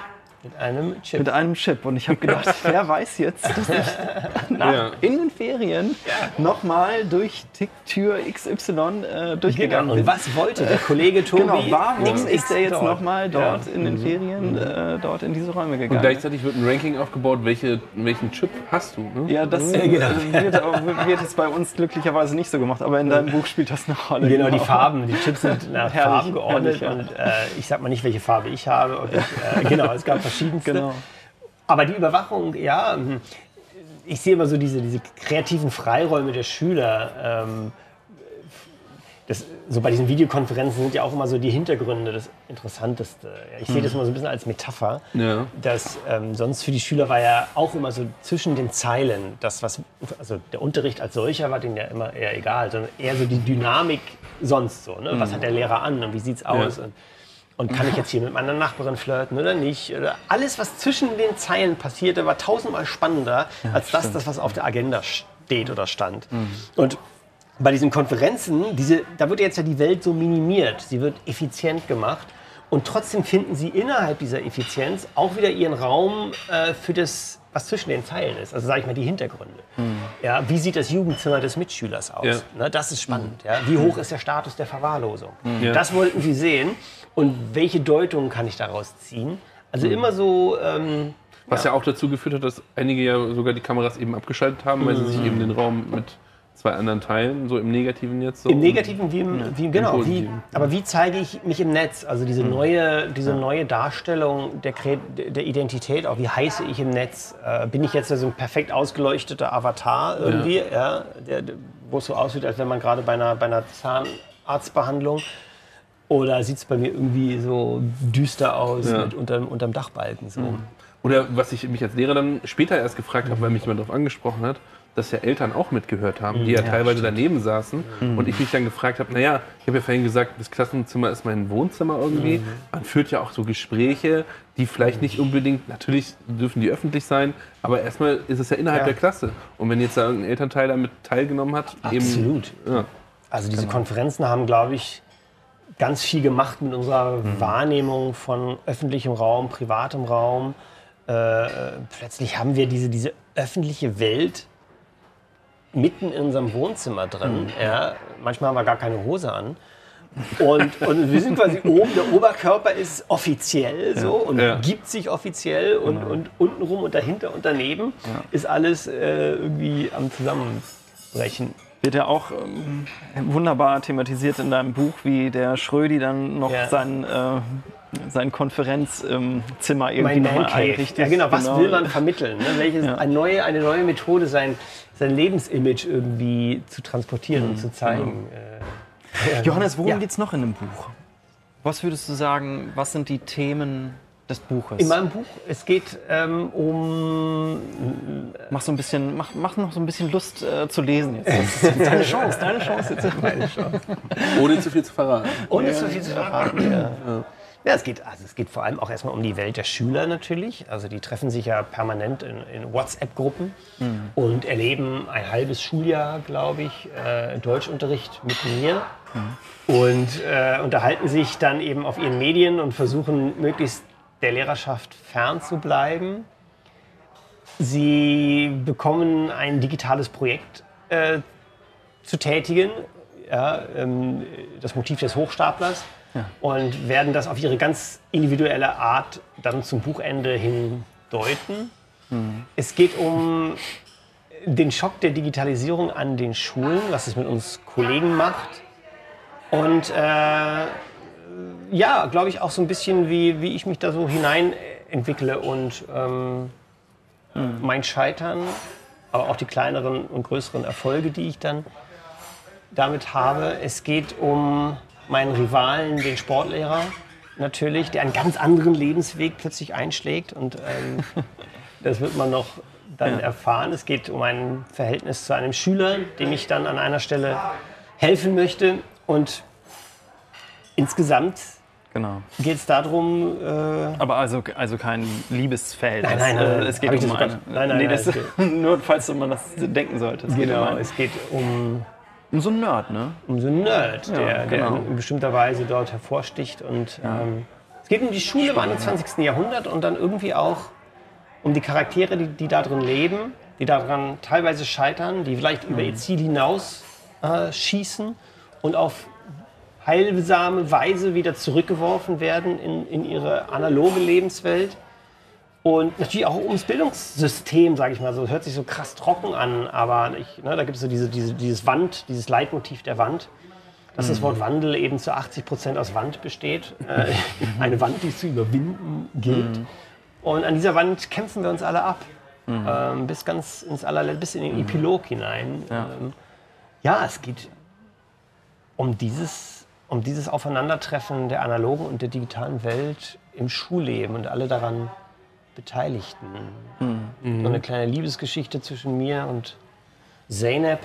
B: Mit einem Chip.
A: Mit einem Chip. Und ich habe gedacht, wer weiß jetzt, dass ich nach,
C: Ja.
A: in den Ferien nochmal durch Tick Tür XY äh, durchgegangen
B: Genau. Und
A: bin.
B: was wollte der Kollege Tobi?
A: Genau, warum
B: Nix
A: ist er jetzt nochmal dort
B: Ja.
A: in den Ferien, äh, dort in diese Räume
C: Und
A: gegangen?
C: gleichzeitig wird ein Ranking aufgebaut, welche, welchen Chip hast du. Ne?
A: ja, das
B: Ja, genau.
A: äh, wird, wird jetzt bei uns glücklicherweise nicht so gemacht, aber in deinem Buch spielt das eine Rolle.
B: Genau, die Farben, die Chips sind nach
A: Herrlich,
B: Farben geordnet
A: herrlich, ja.
B: und äh, ich sag mal nicht, welche Farbe ich habe. Und ich, äh, genau, es gab verschiedenste.
A: Genau.
B: Aber die Überwachung, ja, hm, ich sehe immer so diese, diese kreativen Freiräume der Schüler. Ähm, das, so bei diesen Videokonferenzen sind ja auch immer so die Hintergründe das Interessanteste. Ja, ich sehe das immer so ein bisschen als Metapher,
C: Ja.
B: dass ähm, sonst für die Schüler war ja auch immer so zwischen den Zeilen, das was, also der Unterricht als solcher war denen ja immer eher egal, sondern eher so die Dynamik sonst so. Ne? Was hat der Lehrer an und wie sieht's aus? Und, und kann ich jetzt hier mit meiner Nachbarin flirten oder nicht? Oder alles, was zwischen den Zeilen passierte, war tausendmal spannender als das, das, was auf der Agenda steht oder stand. Und bei diesen Konferenzen, diese, da wird jetzt ja die Welt so minimiert, sie wird effizient gemacht und trotzdem finden sie innerhalb dieser Effizienz auch wieder ihren Raum äh, für das, was zwischen den Zeilen ist. Also sage ich mal die Hintergründe. Ja, wie sieht das Jugendzimmer des Mitschülers aus?
C: Ja.
B: Ne, das ist spannend. Ja. Wie hoch ist der Status der Verwahrlosung?
C: Ja.
B: Das wollten sie sehen und welche Deutungen kann ich daraus ziehen? Also immer so ähm,
C: Was ja. auch dazu geführt hat, dass einige ja sogar die Kameras eben abgeschaltet haben, weil sie sich eben den Raum mit zwei anderen teilen, so im Negativen jetzt. So.
B: Im Negativen wie im, wie, genau, wie,
C: Positiven.
B: aber wie zeige ich mich im Netz? Also diese neue, diese neue Darstellung der, der Identität, auch wie heiße ich im Netz? Äh, bin ich jetzt so ein perfekt ausgeleuchteter Avatar irgendwie, ja. der, der, wo es so aussieht, als wenn man gerade bei einer, bei einer Zahnarztbehandlung oder sieht es bei mir irgendwie so düster aus
C: Ja.
B: mit unterm, unterm Dachbalken so.
C: Oder was ich mich als Lehrer dann später erst gefragt habe, weil mich jemand darauf angesprochen hat, dass ja Eltern auch mitgehört haben, die ja, teilweise daneben saßen. Und ich mich dann gefragt habe, naja, ich habe ja vorhin gesagt, das Klassenzimmer ist mein Wohnzimmer irgendwie. Man führt ja auch so Gespräche, die vielleicht nicht unbedingt, natürlich dürfen die öffentlich sein, aber erstmal ist es ja innerhalb
B: Ja.
C: der Klasse. Und wenn jetzt da irgendein Elternteil damit teilgenommen hat,
B: Absolut.
C: eben. Ja.
B: Also diese Konferenzen haben, glaube ich, ganz viel gemacht mit unserer Wahrnehmung von öffentlichem Raum, privatem Raum. Äh, plötzlich haben wir diese, diese öffentliche Welt mitten in unserem Wohnzimmer drin. Ja. Manchmal haben wir gar keine Hose an. Und, und wir sind quasi oben, der Oberkörper ist offiziell so und
C: Ja.
B: gibt sich offiziell und, und untenrum und dahinter und daneben ist alles äh, irgendwie am Zusammenbrechen.
A: Wird ja auch ähm, wunderbar thematisiert in deinem Buch, wie der Schrödi dann noch
B: Ja.
A: sein, äh, sein Konferenzzimmer irgendwie nochmal
B: Cave.
A: einrichtet.
B: Ja, genau. Was
A: Genau.
B: will man vermitteln? Ne? Welches,
A: Ja.
B: eine, neue, eine neue Methode, sein, sein Lebensimage irgendwie zu transportieren
A: Mhm.
B: und zu zeigen. Äh,
A: Johannes, worum
B: Ja.
A: geht's noch in dem Buch? Was würdest du sagen, was sind die Themen des Buches?
B: in meinem Buch, es geht ähm, um.
A: Mach, so ein bisschen, mach, mach noch so ein bisschen Lust äh, zu lesen jetzt. Das ist jetzt deine Chance, deine Chance jetzt.
C: Ohne zu viel zu verraten.
B: Ohne zu viel zu verraten. Ja. Ja, es geht, also es geht vor allem auch erstmal um die Welt der Schüler natürlich. Also die treffen sich ja permanent in, in WhatsApp-Gruppen und erleben ein halbes Schuljahr, glaube ich, äh, Deutschunterricht mit mir. Und äh, unterhalten sich dann eben auf ihren Medien und versuchen möglichst der Lehrerschaft fernzubleiben. Sie bekommen ein digitales Projekt äh, zu tätigen, ja, ähm, das Motiv des Hochstaplers, und werden das auf ihre ganz individuelle Art dann zum Buchende hin deuten. Es geht um den Schock der Digitalisierung an den Schulen, was es mit uns Kollegen macht. Und äh, ja, glaube ich, auch so ein bisschen, wie, wie ich mich da so hinein entwickle und ähm, mein Scheitern, aber auch die kleineren und größeren Erfolge, die ich dann damit habe. Es geht um meinen Rivalen, den Sportlehrer natürlich, der einen ganz anderen Lebensweg plötzlich einschlägt und ähm, das wird man noch dann erfahren. Es geht um ein Verhältnis zu einem Schüler, dem ich dann an einer Stelle helfen möchte und insgesamt
A: Genau.
B: geht es darum, äh,
A: Aber also, also kein Liebesverhältnis.
B: Nein, nein, nein,
A: Äh, es geht um eine.
B: Nein, nein,
A: nee,
B: nein,
A: das, nur falls man das denken sollte. Es geht um,
B: genau,
A: einen,
B: es geht um
A: um so einen Nerd, ne?
B: um so einen Nerd, der, der
A: genau.
B: in bestimmter Weise dort hervorsticht. Und ähm, es geht um die Schule im 21. Jahrhundert und dann irgendwie auch um die Charaktere, die, die da drin leben, die daran teilweise scheitern, die vielleicht über ihr Ziel hinaus äh, schießen und auf heilsame Weise wieder zurückgeworfen werden in, in ihre analoge Lebenswelt. Und natürlich auch ums Bildungssystem, sage ich mal so. Das hört sich so krass trocken an, aber ich, ne, da gibt es so diese, diese, dieses Wand, dieses Leitmotiv der Wand, dass das Wort Wandel eben zu 80 Prozent aus Wand besteht. Äh, eine Wand, die es zu überwinden gilt. Und an dieser Wand kämpfen wir uns alle ab. Ähm, bis ganz ins allerletzte, bis in den Epilog hinein. Ja, ähm, ja es geht um dieses, um dieses Aufeinandertreffen der analogen und der digitalen Welt im Schulleben und alle daran Beteiligten.
A: Mhm.
B: So eine kleine Liebesgeschichte zwischen mir und Zeynep,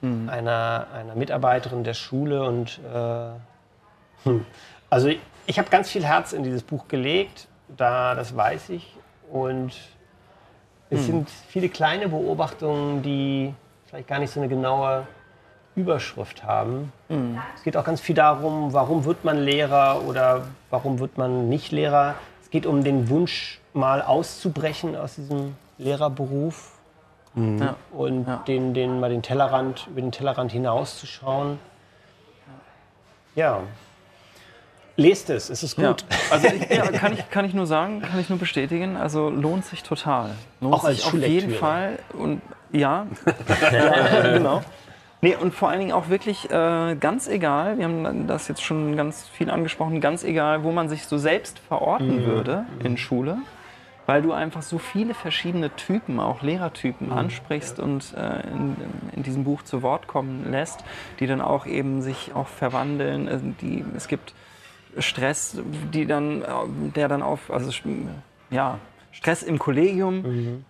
A: Mhm.
B: einer, einer Mitarbeiterin der Schule. Und äh, hm. also ich, ich habe ganz viel Herz in dieses Buch gelegt, da das weiß ich. Und es
A: Mhm.
B: sind viele kleine Beobachtungen, die vielleicht gar nicht so eine genaue Überschrift haben.
A: Mhm.
B: Es geht auch ganz viel darum, warum wird man Lehrer oder warum wird man nicht Lehrer. Es geht um den Wunsch, mal auszubrechen aus diesem Lehrerberuf
A: Ja.
B: und
A: Ja.
B: den, den, mal den Tellerrand, über den Tellerrand hinauszuschauen. Ja. Lest es, es ist
A: Ja.
B: gut.
A: Also ich, ja, kann, ich, kann ich nur sagen, kann ich nur bestätigen. Also lohnt sich total. Lohnt
B: Auch als
A: sich auf jeden. Fall. Und ja, ja genau. Nee, und vor allen Dingen auch wirklich äh, ganz egal, wir haben das jetzt schon ganz viel angesprochen, ganz egal, wo man sich so selbst verorten würde in Schule, weil du einfach so viele verschiedene Typen, auch Lehrertypen ansprichst und äh, in, in diesem Buch zu Wort kommen lässt, die dann auch eben sich auch verwandeln. Äh, die, es gibt Stress, die dann, äh, der dann auf, also ja, Stress im Kollegium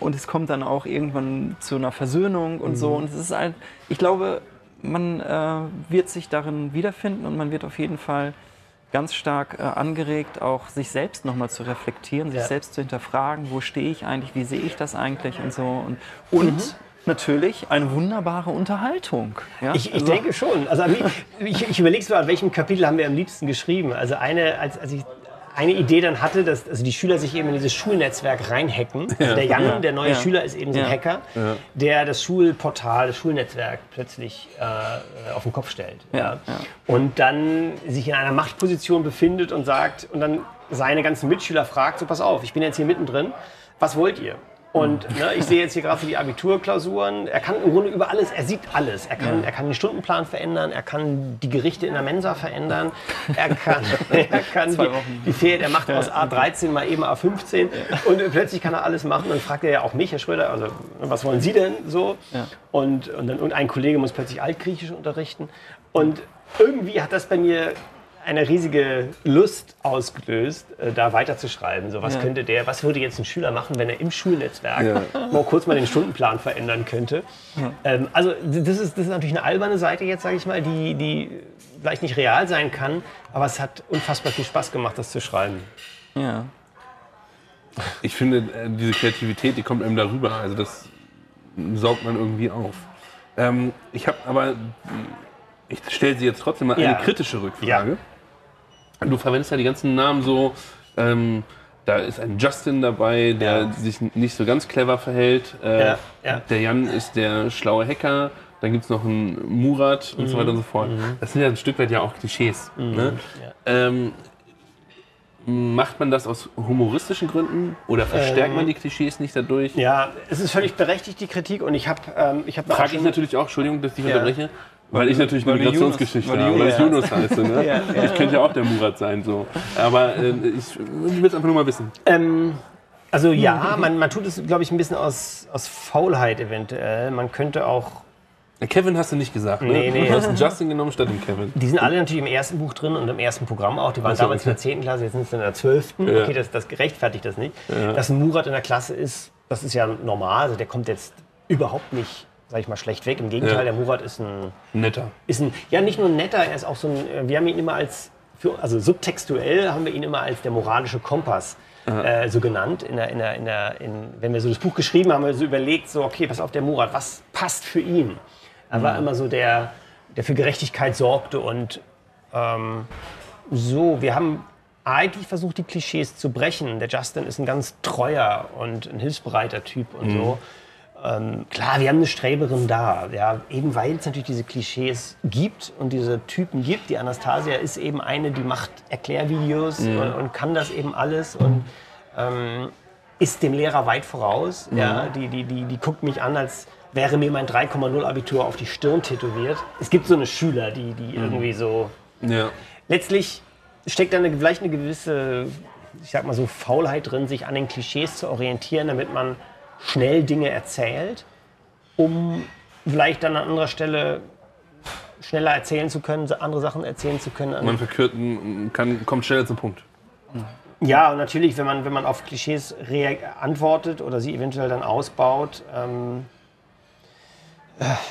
A: und es kommt dann auch irgendwann zu einer Versöhnung und so. Und es ist halt, ich glaube, man äh, wird sich darin wiederfinden und man wird auf jeden Fall ganz stark äh, angeregt, auch sich selbst nochmal zu reflektieren, sich
B: Ja.
A: selbst zu hinterfragen, wo stehe ich eigentlich, wie sehe ich das eigentlich und so. Und, und natürlich eine wunderbare Unterhaltung. Ja?
B: Ich, ich
A: Also-
B: denke schon. Also ich, ich überlege so, an welchem Kapitel haben wir am liebsten geschrieben. Also eine, als, als ich eine Idee dann hatte, dass also die Schüler sich eben in dieses Schulnetzwerk reinhacken. Also der Jan,
A: Ja.
B: der neue
A: Ja.
B: Schüler, ist eben so ein
A: Ja.
B: Hacker, der das Schulportal, das Schulnetzwerk plötzlich äh, auf den Kopf stellt.
A: Ja, ja.
B: Und dann sich in einer Machtposition befindet und sagt, und dann seine ganzen Mitschüler fragt, so pass auf, ich bin jetzt hier mittendrin, was wollt ihr? Und ne, ich sehe jetzt hier gerade so die Abiturklausuren. Er kann im Grunde über alles, er sieht alles. Er kann, er kann den Stundenplan verändern, er kann die Gerichte in der Mensa verändern, er kann, er kann die, die Ferien, er macht aus A13 mal eben A15 und plötzlich kann er alles machen. Dann fragt er ja auch mich, Herr Schröder, also was wollen Sie denn so? Und, und, dann, und ein Kollege muss plötzlich Altgriechisch unterrichten. Und irgendwie hat das bei mir eine riesige Lust ausgelöst, äh, da weiterzuschreiben. So, was
A: Ja.
B: könnte der, was würde jetzt ein Schüler machen, wenn er im Schulnetzwerk
C: Ja.
B: mal kurz mal den Stundenplan verändern könnte? Ähm, also das ist, das ist natürlich eine alberne Seite jetzt, sage ich mal, die, die vielleicht nicht real sein kann, aber es hat unfassbar viel Spaß gemacht, das zu schreiben.
A: ja.
C: Ich finde, äh, diese Kreativität, die kommt einem darüber. Also das saugt man irgendwie auf. Ähm, ich habe aber, ich stelle sie jetzt trotzdem mal
B: Ja.
C: eine kritische Rückfrage. Du verwendest ja die ganzen Namen so, ähm, da ist ein Justin dabei, der
B: Ja.
C: sich nicht so ganz clever verhält. Äh,
B: Ja, ja.
C: Der Jan ist der schlaue Hacker. Dann gibt es noch einen Murat und so weiter und so fort. Das sind ja ein Stück weit ja auch Klischees. Ne? Ähm, macht man das aus humoristischen Gründen oder verstärkt man die Klischees nicht dadurch?
B: Ja, es ist völlig berechtigt, die Kritik. Und ich habe ähm, ich hab
C: Frage ich natürlich auch, Entschuldigung, dass ich
B: Ja.
C: unterbreche, weil ich natürlich eine
A: weil
C: Migrationsgeschichte
A: weil
C: habe,
A: du
C: weil ich
B: Yunus-
C: heiße. Ne?
B: Ja, ja.
C: Ich könnte ja auch der Murat sein. So. Aber äh, ich, ich will es einfach nur mal wissen.
B: Ähm, also ja, man, man tut es, glaube ich, ein bisschen aus, aus Faulheit eventuell. Man könnte auch.
C: Kevin hast du nicht gesagt, ne?
B: Nee, nee.
C: Du hast einen Justin genommen statt den Kevin.
B: Die sind alle natürlich im ersten Buch drin und im ersten Programm auch. Die waren damals in der 10. Klasse, jetzt sind sie in der 12.
C: Ja.
B: Okay, das, das rechtfertigt das nicht. Dass ein Murat in der Klasse ist, das ist ja normal. Also der kommt jetzt überhaupt nicht, sag ich mal, schlecht weg. Im Gegenteil,
C: Ja.
B: der Murat ist ein,
C: Netter.
B: ist ein, ja nicht nur netter, er ist auch so ein, äh, wir haben ihn immer als, für, also subtextuell haben wir ihn immer als der moralische Kompass äh, so genannt. In der, in der, in der, in, wenn wir so das Buch geschrieben haben, haben wir so überlegt, so okay, pass auf, der Murat, was passt für ihn? Er war immer so der, der für Gerechtigkeit sorgte und ähm, so, wir haben eigentlich versucht, die Klischees zu brechen. Der Justin ist ein ganz treuer und ein hilfsbereiter Typ und so. Ähm, klar, wir haben eine Streberin da, ja, eben weil es natürlich diese Klischees gibt und diese Typen gibt. Die Anastasia ist eben eine, die macht Erklärvideos und, und kann das eben alles und ähm, ist dem Lehrer weit voraus. Ja, die, die, die, die guckt mich an, als wäre mir mein 3,0 Abitur auf die Stirn tätowiert. Es gibt so eine Schüler, die, die irgendwie so
C: Ja.
B: letztlich steckt da eine, vielleicht eine gewisse, ich sag mal so, Faulheit drin, sich an den Klischees zu orientieren, damit man schnell Dinge erzählt, um vielleicht dann an anderer Stelle schneller erzählen zu können, andere Sachen erzählen zu können.
C: Man verkürzt, kann, kommt schneller zum Punkt.
B: Ja, und natürlich, wenn man, wenn man auf Klischees antwortet oder sie eventuell dann ausbaut, ähm, äh,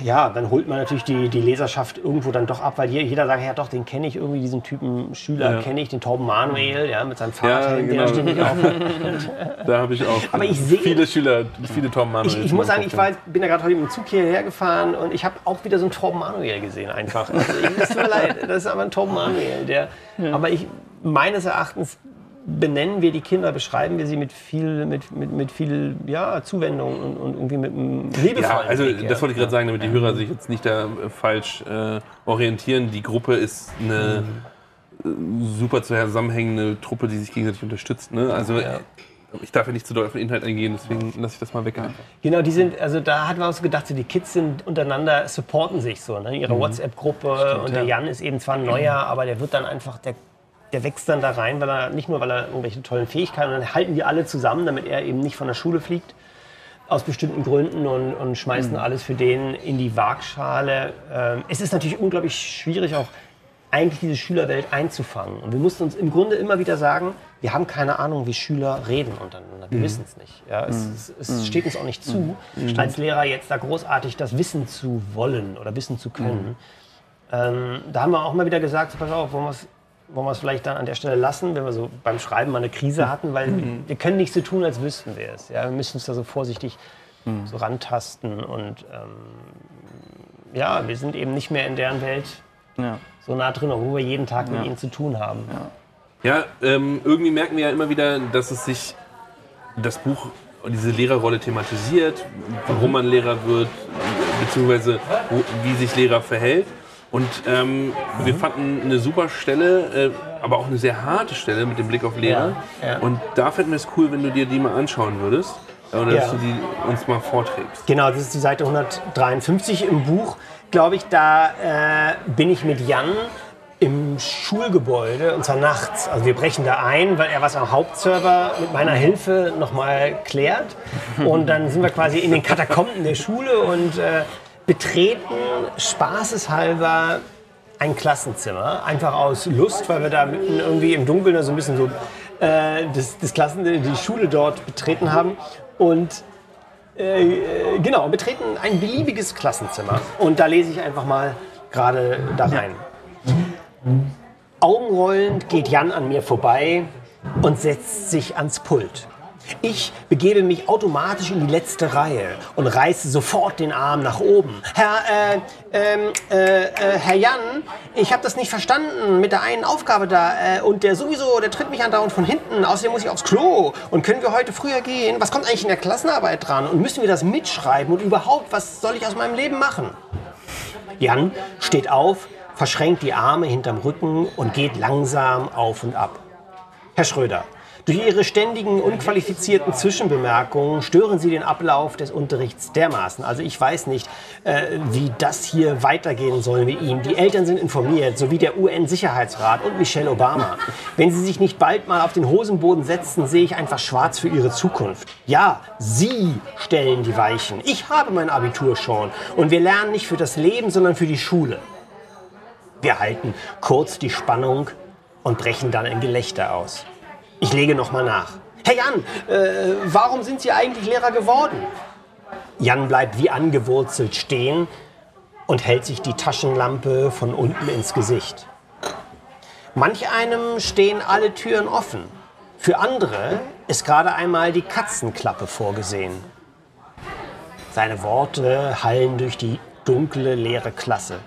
B: ja, dann holt man natürlich die, die Leserschaft irgendwo dann doch ab, weil jeder sagt, ja doch, den kenne ich irgendwie, diesen Typen Schüler
C: Ja.
B: kenne ich, den Torben Manuel, ja, mit seinem Fahrrad,
C: Ja,
B: den
C: genau.
B: er ständig auf.
C: Da habe ich auch
B: Aber ich
C: viele Schüler, viele Tom Manuels.
B: Ich, ich muss sagen, ich war, bin da gerade heute mit dem Zug hierher gefahren und ich habe auch wieder so einen Torben Manuel gesehen einfach. Also, ich, es tut mir leid, das ist aber ein Torben Manuel. Der, Aber ich, meines Erachtens benennen wir die Kinder, beschreiben wir sie mit viel, mit, mit, mit viel ja, Zuwendung und, und irgendwie mit einem liebevollen
C: Ja, also
B: Blick,
C: das wollte ich gerade sagen, damit die Hörer sich jetzt nicht da äh, falsch äh, orientieren. Die Gruppe ist eine äh, super zusammenhängende Truppe, die sich gegenseitig unterstützt. Ne? Also
B: Ja.
C: ich darf ja nicht zu doll auf den Inhalt eingehen, deswegen lasse ich das mal weg.
B: Genau, die sind, also da hat man uns gedacht, so die Kids sind untereinander, supporten sich so, ne? ihre WhatsApp-Gruppe und der Jan ist eben zwar ein neuer, aber der wird dann einfach, der, der wächst dann da rein, weil er nicht nur, weil er irgendwelche tollen Fähigkeiten, dann halten die alle zusammen, damit er eben nicht von der Schule fliegt, aus bestimmten Gründen und, und schmeißen alles für den in die Waagschale. Ähm, es ist natürlich unglaublich schwierig auch, eigentlich diese Schülerwelt einzufangen. Und wir mussten uns im Grunde immer wieder sagen, wir haben keine Ahnung, wie Schüler reden untereinander. Wir wissen es nicht. Ja, es, es, es steht uns auch nicht zu, als Lehrer jetzt da großartig das wissen zu wollen oder wissen zu können. Ähm, da haben wir auch mal wieder gesagt, so, pass auf, wollen wir es wollen wir es vielleicht dann an der Stelle lassen, wenn wir so beim Schreiben mal eine Krise hatten, weil wir können nicht so tun, als wüssten wir es. Ja, wir müssen uns da so vorsichtig so rantasten und ähm, ja, wir sind eben nicht mehr in deren Welt
A: Ja.
B: so nah drin, obwohl wir jeden Tag mit ihnen zu tun haben.
C: Ja, ähm, irgendwie merken wir ja immer wieder, dass es sich das Buch diese Lehrerrolle thematisiert, warum man Lehrer wird, beziehungsweise wo, wie sich Lehrer verhält. Und ähm, wir fanden eine super Stelle, äh, aber auch eine sehr harte Stelle mit dem Blick auf Lehrer.
B: Ja, ja.
C: Und da fänden wir es cool, wenn du dir die mal anschauen würdest. Oder
B: Ja.
C: dass du die uns mal vorträgst.
B: Genau, das ist die Seite 153 im Buch, glaube ich. Da äh, bin ich mit Jan im Schulgebäude und zwar nachts. Also wir brechen da ein, weil er was am Hauptserver mit meiner Hilfe nochmal klärt. Und dann sind wir quasi in den Katakomben der Schule und äh, betreten spaßeshalber ein Klassenzimmer. Einfach aus Lust, weil wir da mitten irgendwie im Dunkeln so ein bisschen so äh, das, das Klassen, die Schule dort betreten haben. Und äh, genau, betreten ein beliebiges Klassenzimmer. Und da lese ich einfach mal gerade da rein. Augenrollend geht Jan an mir vorbei und setzt sich ans Pult. Ich begebe mich automatisch in die letzte Reihe und reiße sofort den Arm nach oben. Herr, äh, ähm, äh, äh, Herr Jan, ich habe das nicht verstanden mit der einen Aufgabe da. Äh, und der sowieso, der tritt mich andauernd von hinten. Außerdem muss ich aufs Klo. Und können wir heute früher gehen? Was kommt eigentlich in der Klassenarbeit dran? Und müssen wir das mitschreiben? Und überhaupt, was soll ich aus meinem Leben machen? Jan steht auf, verschränkt die Arme hinterm Rücken und geht langsam auf und ab. Herr Schröder, durch Ihre ständigen, unqualifizierten Zwischenbemerkungen stören Sie den Ablauf des Unterrichts dermaßen. Also ich weiß nicht, äh, wie das hier weitergehen soll mit ihm. Die Eltern sind informiert, sowie der UN-Sicherheitsrat und Michelle Obama. Wenn Sie sich nicht bald mal auf den Hosenboden setzen, sehe ich einfach schwarz für Ihre Zukunft. Ja, Sie stellen die Weichen. Ich habe mein Abitur schon. Und wir lernen nicht für das Leben, sondern für die Schule. Wir halten kurz die Spannung und brechen dann in Gelächter aus. Ich lege nochmal nach. Herr Jan, äh, warum sind Sie eigentlich Lehrer geworden? Jan bleibt wie angewurzelt stehen und hält sich die Taschenlampe von unten ins Gesicht. Manch einem stehen alle Türen offen. Für andere ist gerade einmal die Katzenklappe vorgesehen. Seine Worte hallen durch die dunkle, leere Klasse.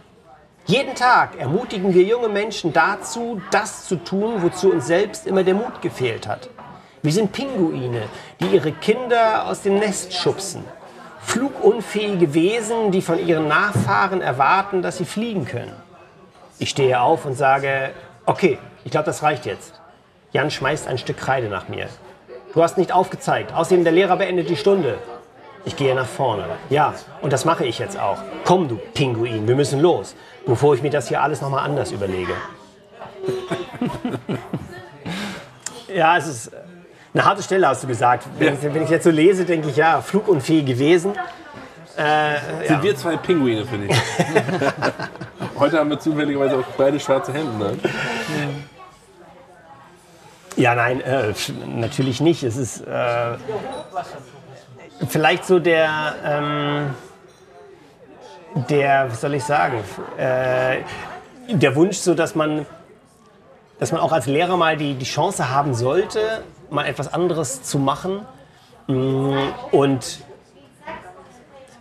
B: Jeden Tag ermutigen wir junge Menschen dazu, das zu tun, wozu uns selbst immer der Mut gefehlt hat. Wir sind Pinguine, die ihre Kinder aus dem Nest schubsen. Flugunfähige Wesen, die von ihren Nachfahren erwarten, dass sie fliegen können. Ich stehe auf und sage, okay, ich glaube, das reicht jetzt. Jan schmeißt ein Stück Kreide nach mir. Du hast nicht aufgezeigt. Außerdem, der Lehrer beendet die Stunde. Ich gehe nach vorne. Ja, und das mache ich jetzt auch. Komm, du Pinguin, wir müssen los, bevor ich mir das hier alles nochmal anders überlege. ja, es ist eine harte Stelle, hast du gesagt. Wenn, ich, wenn ich jetzt so lese, denke ich, ja, flugunfähig gewesen.
C: Sind wir zwei Pinguine, finde ich. Heute haben wir zufälligerweise auch beide schwarze Hemden. Ne?
B: Ja, nein, äh, natürlich nicht. Es ist äh, vielleicht so der, ähm, der, was soll ich sagen, äh, der Wunsch, so dass man, dass man auch als Lehrer mal die, die Chance haben sollte, mal etwas anderes zu machen mm, und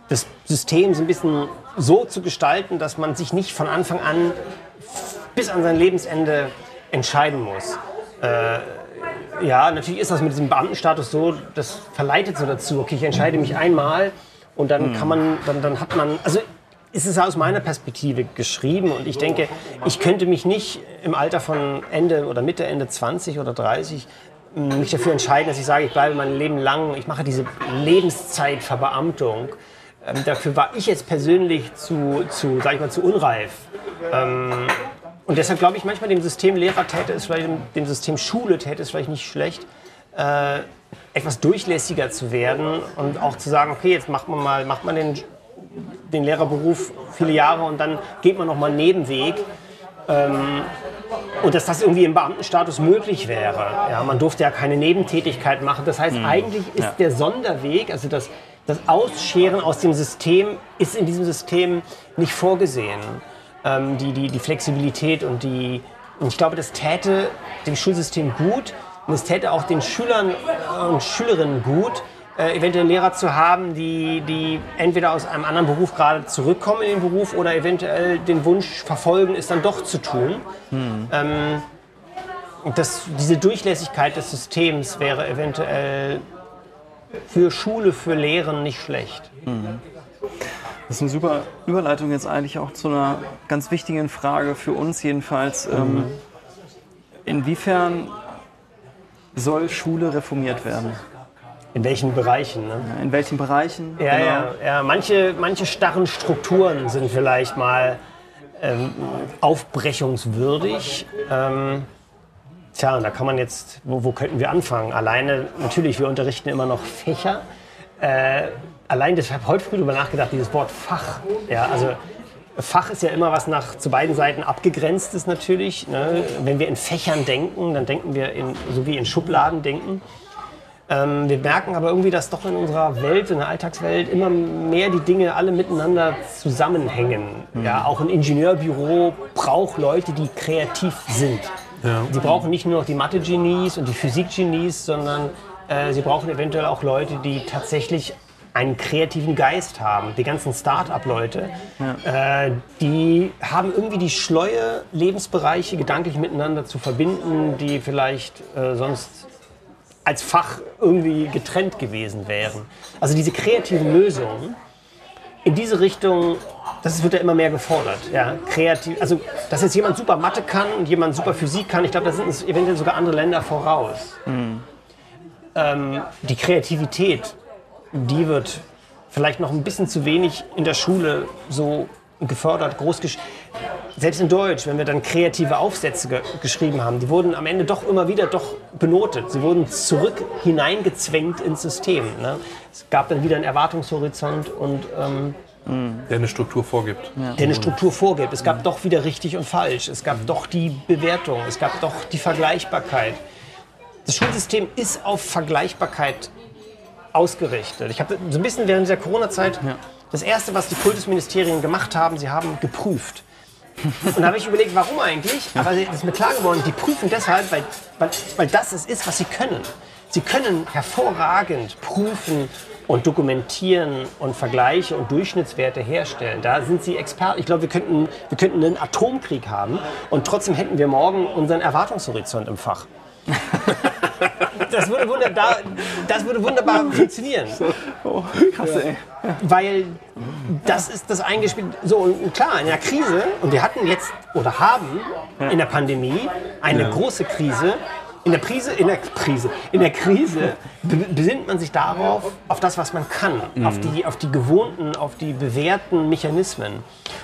B: das System so ein bisschen so zu gestalten, dass man sich nicht von Anfang an bis an sein Lebensende entscheiden muss. Äh, ja, natürlich ist das mit diesem Beamtenstatus so, das verleitet so dazu, okay, ich entscheide mich einmal und dann kann man, dann, dann hat man, also ist es aus meiner Perspektive geschrieben und ich denke, ich könnte mich nicht im Alter von Ende oder Mitte, Ende 20 oder 30 mh, mich dafür entscheiden, dass ich sage, ich bleibe mein Leben lang, ich mache diese Lebenszeitverbeamtung. Ähm, dafür war ich jetzt persönlich zu, zu, sag ich mal, zu unreif. Ähm, und deshalb glaube ich manchmal, dem System Lehrer täte es vielleicht, dem System Schule täte es vielleicht nicht schlecht, äh, etwas durchlässiger zu werden und auch zu sagen, okay, jetzt macht man mal, macht man den, den Lehrerberuf viele Jahre und dann geht man noch mal einen Nebenweg. Ähm, und dass das irgendwie im Beamtenstatus möglich wäre. Ja, man durfte ja keine Nebentätigkeit machen. Das heißt, eigentlich ist
A: Ja.
B: der Sonderweg, also das, das Ausscheren aus dem System, ist in diesem System nicht vorgesehen. Ähm, die, die, die Flexibilität und die. Und ich glaube, das täte dem Schulsystem gut und es täte auch den Schülern und Schülerinnen gut, äh, eventuell Lehrer zu haben, die, die entweder aus einem anderen Beruf gerade zurückkommen in den Beruf oder eventuell den Wunsch verfolgen, es dann doch zu tun. Ähm, und das, diese Durchlässigkeit des Systems wäre eventuell für Schule, für Lehren nicht schlecht.
A: Das ist eine super Überleitung jetzt eigentlich auch zu einer ganz wichtigen Frage für uns jedenfalls. Ähm, inwiefern soll Schule reformiert werden?
B: In welchen Bereichen? Ne?
A: In welchen Bereichen?
B: Ja, ja, ja. Manche, manche starren Strukturen sind vielleicht mal ähm, aufbrechungswürdig. Ähm, tja, und da kann man jetzt, wo, wo könnten wir anfangen? Alleine, natürlich, wir unterrichten immer noch Fächer. Äh, allein deshalb heute früh darüber nachgedacht, dieses Wort Fach. Ja, also Fach ist ja immer was nach zu beiden Seiten abgegrenzt ist natürlich. Ne? Wenn wir in Fächern denken, dann denken wir in, so wie in Schubladen denken. Ähm, wir merken aber irgendwie, dass doch in unserer Welt, in der Alltagswelt, immer mehr die Dinge alle miteinander zusammenhängen. Ja, auch ein Ingenieurbüro braucht Leute, die kreativ sind. Sie brauchen nicht nur noch die Mathe-Genies und die Physik-Genies, sondern äh, sie brauchen eventuell auch Leute, die tatsächlich einen kreativen Geist haben. Die ganzen Start-up-Leute, äh, die haben irgendwie die Schleue, Lebensbereiche gedanklich miteinander zu verbinden, die vielleicht äh, sonst als Fach irgendwie getrennt gewesen wären. Also diese kreativen Lösungen in diese Richtung, das wird ja immer mehr gefordert. Ja, kreativ, also dass jetzt jemand super Mathe kann und jemand super Physik kann, ich glaube, da sind uns eventuell sogar andere Länder voraus. Ähm, die Kreativität, die wird vielleicht noch ein bisschen zu wenig in der Schule so gefördert, groß gesch selbst in Deutsch, wenn wir dann kreative Aufsätze ge geschrieben haben, die wurden am Ende doch immer wieder doch benotet. Sie wurden zurück hineingezwängt ins System. Ne? Es gab dann wieder einen Erwartungshorizont und ähm,
C: Der eine Struktur vorgibt.
B: der eine Struktur vorgibt. Es gab doch wieder richtig und falsch. Es gab doch die Bewertung. Es gab doch die Vergleichbarkeit. Das Schulsystem ist auf Vergleichbarkeit ausgerichtet. Ich habe so ein bisschen während dieser Corona-Zeit das erste, was die Kultusministerien gemacht haben, sie haben geprüft. Und da habe ich überlegt, warum eigentlich? Aber es ist mir klar geworden, die prüfen deshalb, weil, weil, weil das es ist, was sie können. Sie können hervorragend prüfen und dokumentieren und Vergleiche und Durchschnittswerte herstellen. Da sind sie Experten. Ich glaube, wir könnten, wir könnten einen Atomkrieg haben und trotzdem hätten wir morgen unseren Erwartungshorizont im Fach. Das würde, wunderbar, das würde wunderbar funktionieren.
A: Krass, ey.
B: Weil das ist das eingespielt. So, und klar, in der Krise, und wir hatten jetzt oder haben in der Pandemie eine große Krise. In der Krise, in der Krise, in der Krise be- besinnt man sich darauf, auf das, was man kann, auf, die, auf die gewohnten, auf die bewährten Mechanismen.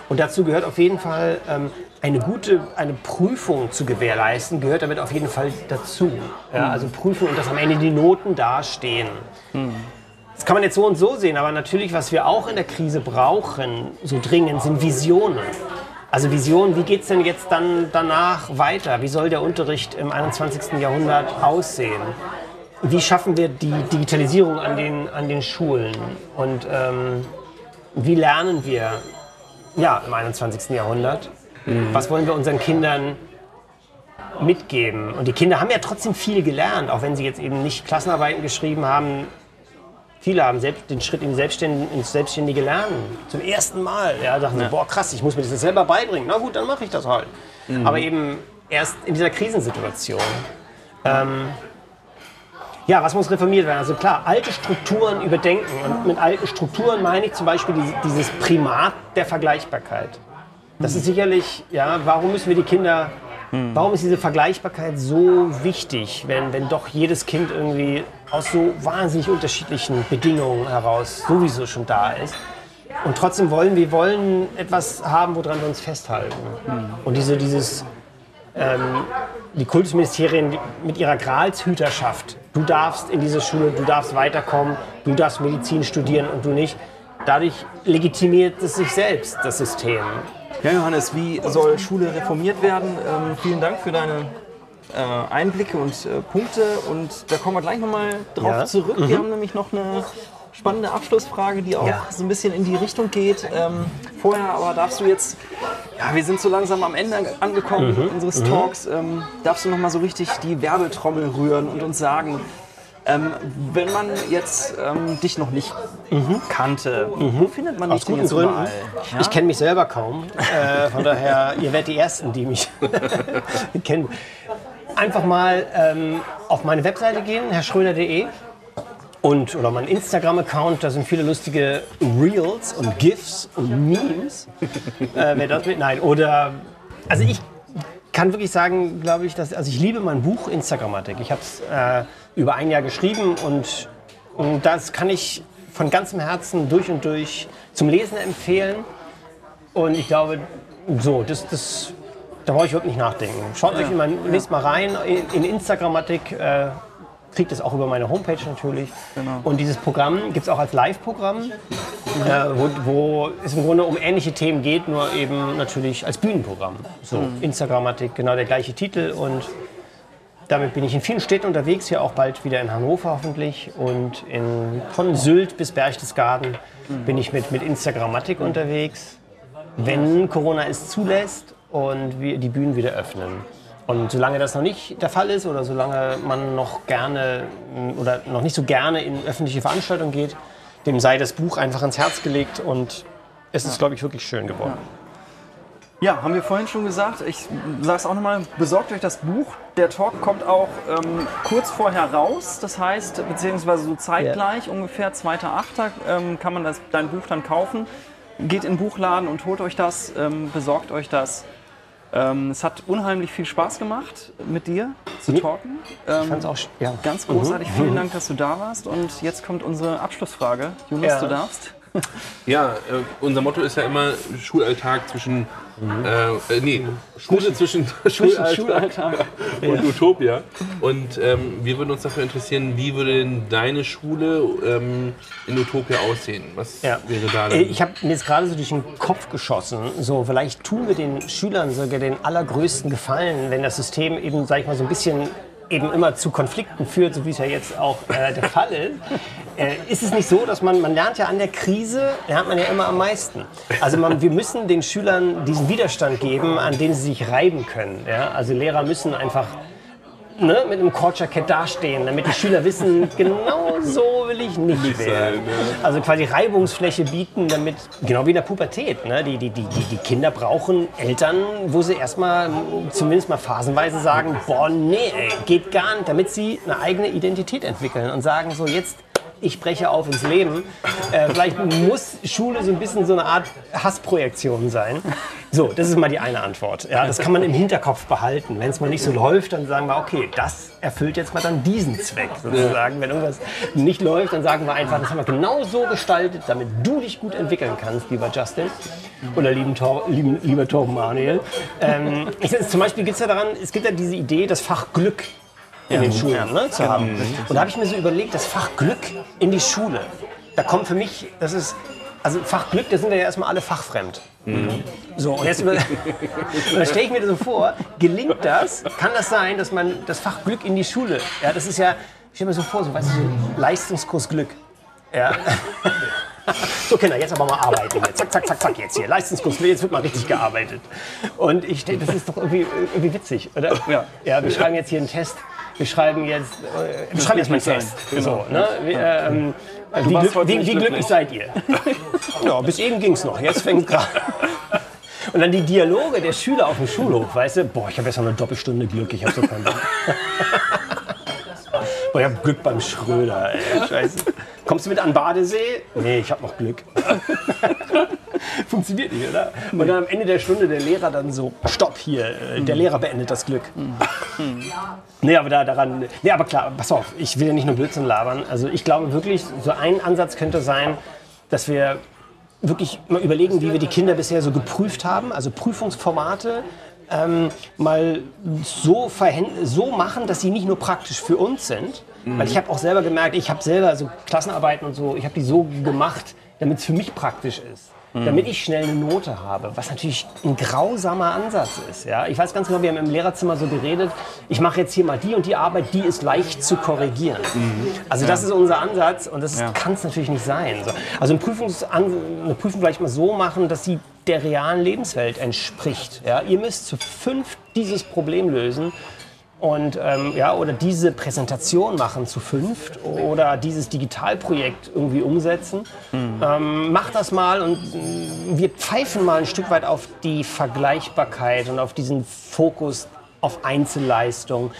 B: Und dazu gehört auf jeden Fall ähm, eine gute, eine Prüfung zu gewährleisten, gehört damit auf jeden Fall dazu. Ja, also Prüfung und dass am Ende die Noten dastehen. Das kann man jetzt so und so sehen, aber natürlich, was wir auch in der Krise brauchen, so dringend, sind Visionen. Also Vision, wie geht es denn jetzt dann danach weiter? Wie soll der Unterricht im 21. Jahrhundert aussehen? Wie schaffen wir die Digitalisierung an den, an den Schulen? Und ähm, wie lernen wir ja, im 21. Jahrhundert? Was wollen wir unseren Kindern mitgeben? Und die Kinder haben ja trotzdem viel gelernt, auch wenn sie jetzt eben nicht Klassenarbeiten geschrieben haben. Viele haben selbst den Schritt in Selbstständ ins Selbstständige Lernen. Zum ersten Mal. Ja, dachten sie, boah, krass, ich muss mir das jetzt selber beibringen. Na gut, dann mache ich das halt. Aber eben erst in dieser Krisensituation. Ähm, ja, was muss reformiert werden? Also klar, alte Strukturen überdenken. Und mit alten Strukturen meine ich zum Beispiel die- dieses Primat der Vergleichbarkeit. Das ist sicherlich, ja, warum müssen wir die Kinder, warum ist diese Vergleichbarkeit so wichtig, wenn, wenn doch jedes Kind irgendwie aus so wahnsinnig unterschiedlichen Bedingungen heraus sowieso schon da ist? Und trotzdem wollen wir wollen etwas haben, woran wir uns festhalten. Und diese, dieses, ähm, die Kultusministerien mit ihrer Gralshüterschaft, du darfst in diese Schule, du darfst weiterkommen, du darfst Medizin studieren und du nicht. Dadurch legitimiert es sich selbst, das System.
A: Ja, Johannes, wie soll Schule reformiert werden? Ähm, vielen Dank für deine äh, Einblicke und äh, Punkte. Und da kommen wir gleich nochmal drauf
B: Ja.
A: zurück. Wir haben nämlich noch eine spannende Abschlussfrage, die auch
B: Ja.
A: so ein bisschen in die Richtung geht. Ähm, vorher aber darfst du jetzt, ja, wir sind so langsam am Ende angekommen unseres Talks, ähm, darfst du nochmal so richtig die Werbetrommel rühren und uns sagen, ähm, wenn man jetzt ähm, dich noch nicht kannte, wo findet man dich
B: Aus guten Gründen.
A: Ja?
B: Ich kenne mich selber kaum. Äh, von daher, ihr werdet die Ersten, die mich kennen. Einfach mal ähm, auf meine Webseite gehen, herrschröder.de. Und, oder mein Instagram-Account, da sind viele lustige Reels und GIFs und Memes. äh, wer das mit? Nein, oder. Also ich kann wirklich sagen, glaube ich, dass. Also ich liebe mein Buch Instagrammatik. Ich habe es äh, über ein Jahr geschrieben und, und das kann ich von ganzem Herzen durch und durch zum Lesen empfehlen. Und ich glaube, so, das, das, da brauche ich überhaupt nicht nachdenken. Schaut euch immer, lest mal rein in, in Instagrammatik. Äh, kriegt es auch über meine Homepage natürlich. Und dieses Programm gibt es auch als Live-Programm, äh, wo, wo es im Grunde um ähnliche Themen geht, nur eben natürlich als Bühnenprogramm. So, Instagrammatik, genau der gleiche Titel. Und damit bin ich in vielen Städten unterwegs, hier auch bald wieder in Hannover hoffentlich. Und in, von Sylt bis Berchtesgaden bin ich mit, mit Instagrammatik unterwegs, wenn Corona es zulässt und wir die Bühnen wieder öffnen. Und solange das noch nicht der Fall ist oder solange man noch gerne oder noch nicht so gerne in öffentliche Veranstaltungen geht, dem sei das Buch einfach ans Herz gelegt und es ist, glaube ich, wirklich schön geworden.
A: Ja, haben wir vorhin schon gesagt. Ich sage es auch nochmal, besorgt euch das Buch. Der Talk kommt auch ähm, kurz vorher raus. Das heißt, beziehungsweise so zeitgleich, ungefähr 2.8. Ähm, kann man das, dein Buch dann kaufen. Geht in den Buchladen und holt euch das, ähm, besorgt euch das. Ähm, es hat unheimlich viel Spaß gemacht, mit dir zu talken. Ähm,
B: Ich fand's auch, ja.
A: Ganz großartig, vielen Dank, dass du da warst. Und jetzt kommt unsere Abschlussfrage. Jonas,
B: Ja.
A: du darfst.
C: Ja, äh, unser Motto ist ja immer Schulalltag zwischen, äh, äh, nee, Schule zwischen, Schulalltag,
A: Schulalltag.
C: und Utopia. Und ähm, wir würden uns dafür interessieren, wie würde denn deine Schule ähm, in Utopia aussehen? Was
B: Ja.
C: wäre da
B: Äh,
C: denn?
B: Ich habe mir jetzt gerade so durch den Kopf geschossen, so vielleicht tun wir den Schülern sogar den allergrößten Gefallen, wenn das System eben, sag ich mal, so ein bisschen eben immer zu Konflikten führt, so wie es ja jetzt auch äh, der Fall ist. Äh, ist es nicht so, dass man, man lernt ja an der Krise, lernt man ja immer am meisten. Also man, wir müssen den Schülern diesen Widerstand geben, an dem sie sich reiben können. Ja? Also Lehrer müssen einfach ne, mit einem Kordjackett dastehen, damit die Schüler wissen, genau so will ich nicht, werden. Also quasi Reibungsfläche bieten, damit, genau wie in der Pubertät, ne, die, die, die, die, die Kinder brauchen Eltern, wo sie erstmal zumindest mal phasenweise sagen, boah, nee, ey, geht gar nicht, damit sie eine eigene Identität entwickeln und sagen so, jetzt ich breche auf ins Leben. Äh, vielleicht muss Schule so ein bisschen so eine Art Hassprojektion sein. So, das ist mal die eine Antwort. Ja, das kann man im Hinterkopf behalten. Wenn es mal nicht so läuft, dann sagen wir, okay, das erfüllt jetzt mal dann diesen Zweck sozusagen. Wenn irgendwas nicht läuft, dann sagen wir einfach, das haben wir genau so gestaltet, damit du dich gut entwickeln kannst, lieber Justin. Oder lieben Tor, lieben, lieber Torben Manuel. Ähm, ich, zum Beispiel gibt es ja daran, es gibt ja diese Idee, das Fach Glück in den Schulen ne, zu haben. Und da habe ich mir so überlegt, das Fach Glück in die Schule. Da kommt für mich, das ist also Fachglück, da sind ja erstmal alle fachfremd. So, und jetzt über, dann stelle ich mir das so vor, gelingt das, kann das sein, dass man das Fach Glück in die Schule, ja, das ist ja, ich stelle mir so vor, so, weißt du, so Leistungskurs Glück. Ja. So, Kinder, jetzt aber mal arbeiten. Hier. Zack, zack, zack, zack, jetzt hier. Leistungskurs, jetzt wird mal richtig gearbeitet. Und ich denke, das ist doch irgendwie, irgendwie witzig, oder?
A: Ja.
B: ja. Wir schreiben jetzt hier einen Test. Wir schreiben jetzt, äh, wir schreiben jetzt mal Test. So, ne? Wir, ähm, wie, glück, wie, wie glücklich
A: glücklich.
B: seid ihr? ja, bis eben ging es noch. Jetzt fängt gerade. Und dann die Dialoge der Schüler auf dem Schulhof, weißt du? Boah, ich habe jetzt noch eine Doppelstunde Glück, ich habe so keinen Bock. Boah, ich habe Glück beim Schröder, ey. Scheiße. Kommst du mit an Badesee? Nee, ich habe noch Glück. Funktioniert nicht, oder? Und dann am Ende der Stunde der Lehrer dann so, stopp hier, äh, der Lehrer beendet das Glück. Nee, aber da, daran, nee, aber klar, pass auf, ich will ja nicht nur Blödsinn labern. Also ich glaube wirklich, so ein Ansatz könnte sein, dass wir wirklich mal überlegen, wie wir die Kinder bisher so geprüft haben, also Prüfungsformate ähm, mal so, so machen, dass sie nicht nur praktisch für uns sind. Weil ich habe auch selber gemerkt, ich habe selber so Klassenarbeiten und so, ich habe die so gemacht, damit es für mich praktisch ist. Damit ich schnell eine Note habe, was natürlich ein grausamer Ansatz ist. Ja? Ich weiß ganz genau, wir haben im Lehrerzimmer so geredet, ich mache jetzt hier mal die und die Arbeit, die ist leicht zu korrigieren. Also das ist unser Ansatz und das
A: Ja.
B: kann es natürlich nicht sein. So. Also eine, Prüfungsan eine Prüfung vielleicht mal so machen, dass sie der realen Lebenswelt entspricht. Ja? Ihr müsst zu fünf dieses Problem lösen und ähm, ja, oder diese Präsentation machen zu fünft oder dieses Digitalprojekt irgendwie umsetzen. Ähm, macht das mal und mm, wir pfeifen mal ein Stück weit auf die Vergleichbarkeit und auf diesen Fokus auf Einzelleistung.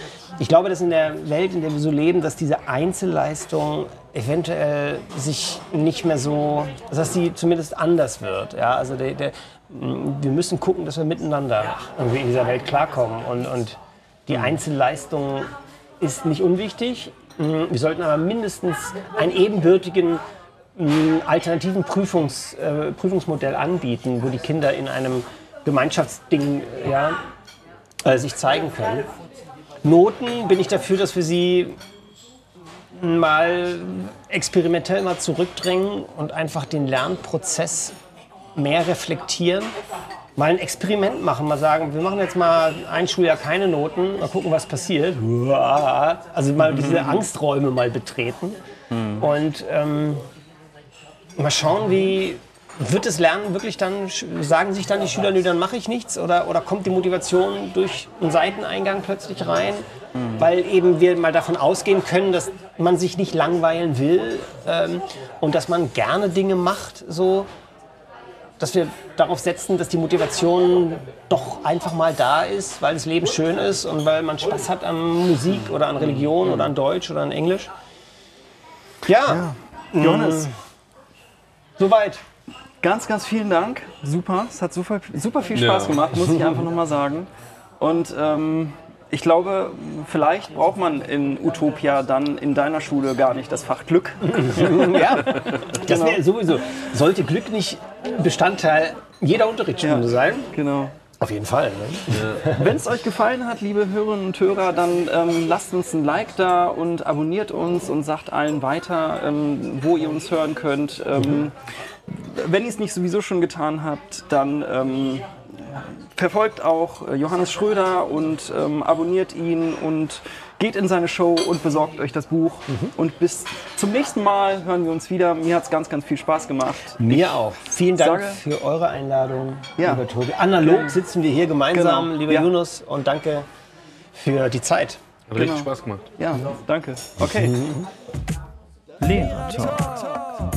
B: Ich glaube, dass in der Welt, in der wir so leben, dass diese Einzelleistung eventuell sich nicht mehr so, dass sie zumindest anders wird. Ja, also der, der, wir müssen gucken, dass wir miteinander irgendwie in dieser Welt klarkommen und, und die Einzelleistung ist nicht unwichtig. Wir sollten aber mindestens einen ebenbürtigen alternativen Prüfungs, äh, Prüfungsmodell anbieten, wo die Kinder in einem Gemeinschaftsding ja, äh, sich zeigen können. Noten bin ich dafür, dass wir sie mal experimentell mal zurückdrängen und einfach den Lernprozess mehr reflektieren. Mal ein Experiment machen, mal sagen, wir machen jetzt mal ein Schuljahr keine Noten, mal gucken, was passiert. Also mal diese Angsträume mal betreten und ähm, mal schauen, wie wird das Lernen wirklich dann, sagen sich dann die Schüler, nö, dann mache ich nichts oder, oder kommt die Motivation durch einen Seiteneingang plötzlich rein, weil eben wir mal davon ausgehen können, dass man sich nicht langweilen will ähm, und dass man gerne Dinge macht, so dass wir darauf setzen, dass die Motivation doch einfach mal da ist, weil das Leben schön ist und weil man Spaß hat an Musik oder an Religion oder an Deutsch oder an Englisch. Ja,
A: Johannes,
B: soweit.
A: Ganz, ganz vielen Dank. Super, es hat super, super viel
C: Ja.
A: Spaß gemacht, muss ich einfach nochmal sagen. Und ähm, ich glaube, vielleicht braucht man in Utopia dann in deiner Schule gar nicht das Fach Glück.
B: Ja, das wäre sowieso. Sollte Glück nicht Bestandteil jeder Unterrichtsstunde
A: Ja.
B: sein?
A: Genau.
B: Auf jeden Fall. Ne?
A: Wenn es euch gefallen hat, liebe Hörerinnen und Hörer, dann ähm, lasst uns ein Like da und abonniert uns und sagt allen weiter, ähm, wo ihr uns hören könnt. Ähm, Wenn ihr es nicht sowieso schon getan habt, dann ähm, verfolgt auch äh, Johannes Schröder und ähm, abonniert ihn und geht in seine Show und besorgt euch das Buch. Und bis zum nächsten Mal hören wir uns wieder. Mir hat es ganz, ganz viel Spaß gemacht.
B: Mir auch. Vielen Dank
A: sage-
B: für eure Einladung,
A: Ja.
B: lieber Tobi. Analog sitzen wir hier gemeinsam,
A: Genau.
B: lieber
A: Ja.
B: Yunus, und danke für die Zeit.
C: Hat richtig
A: Genau.
C: Spaß gemacht.
A: Ja, danke. Okay.
D: Lehrer Talk.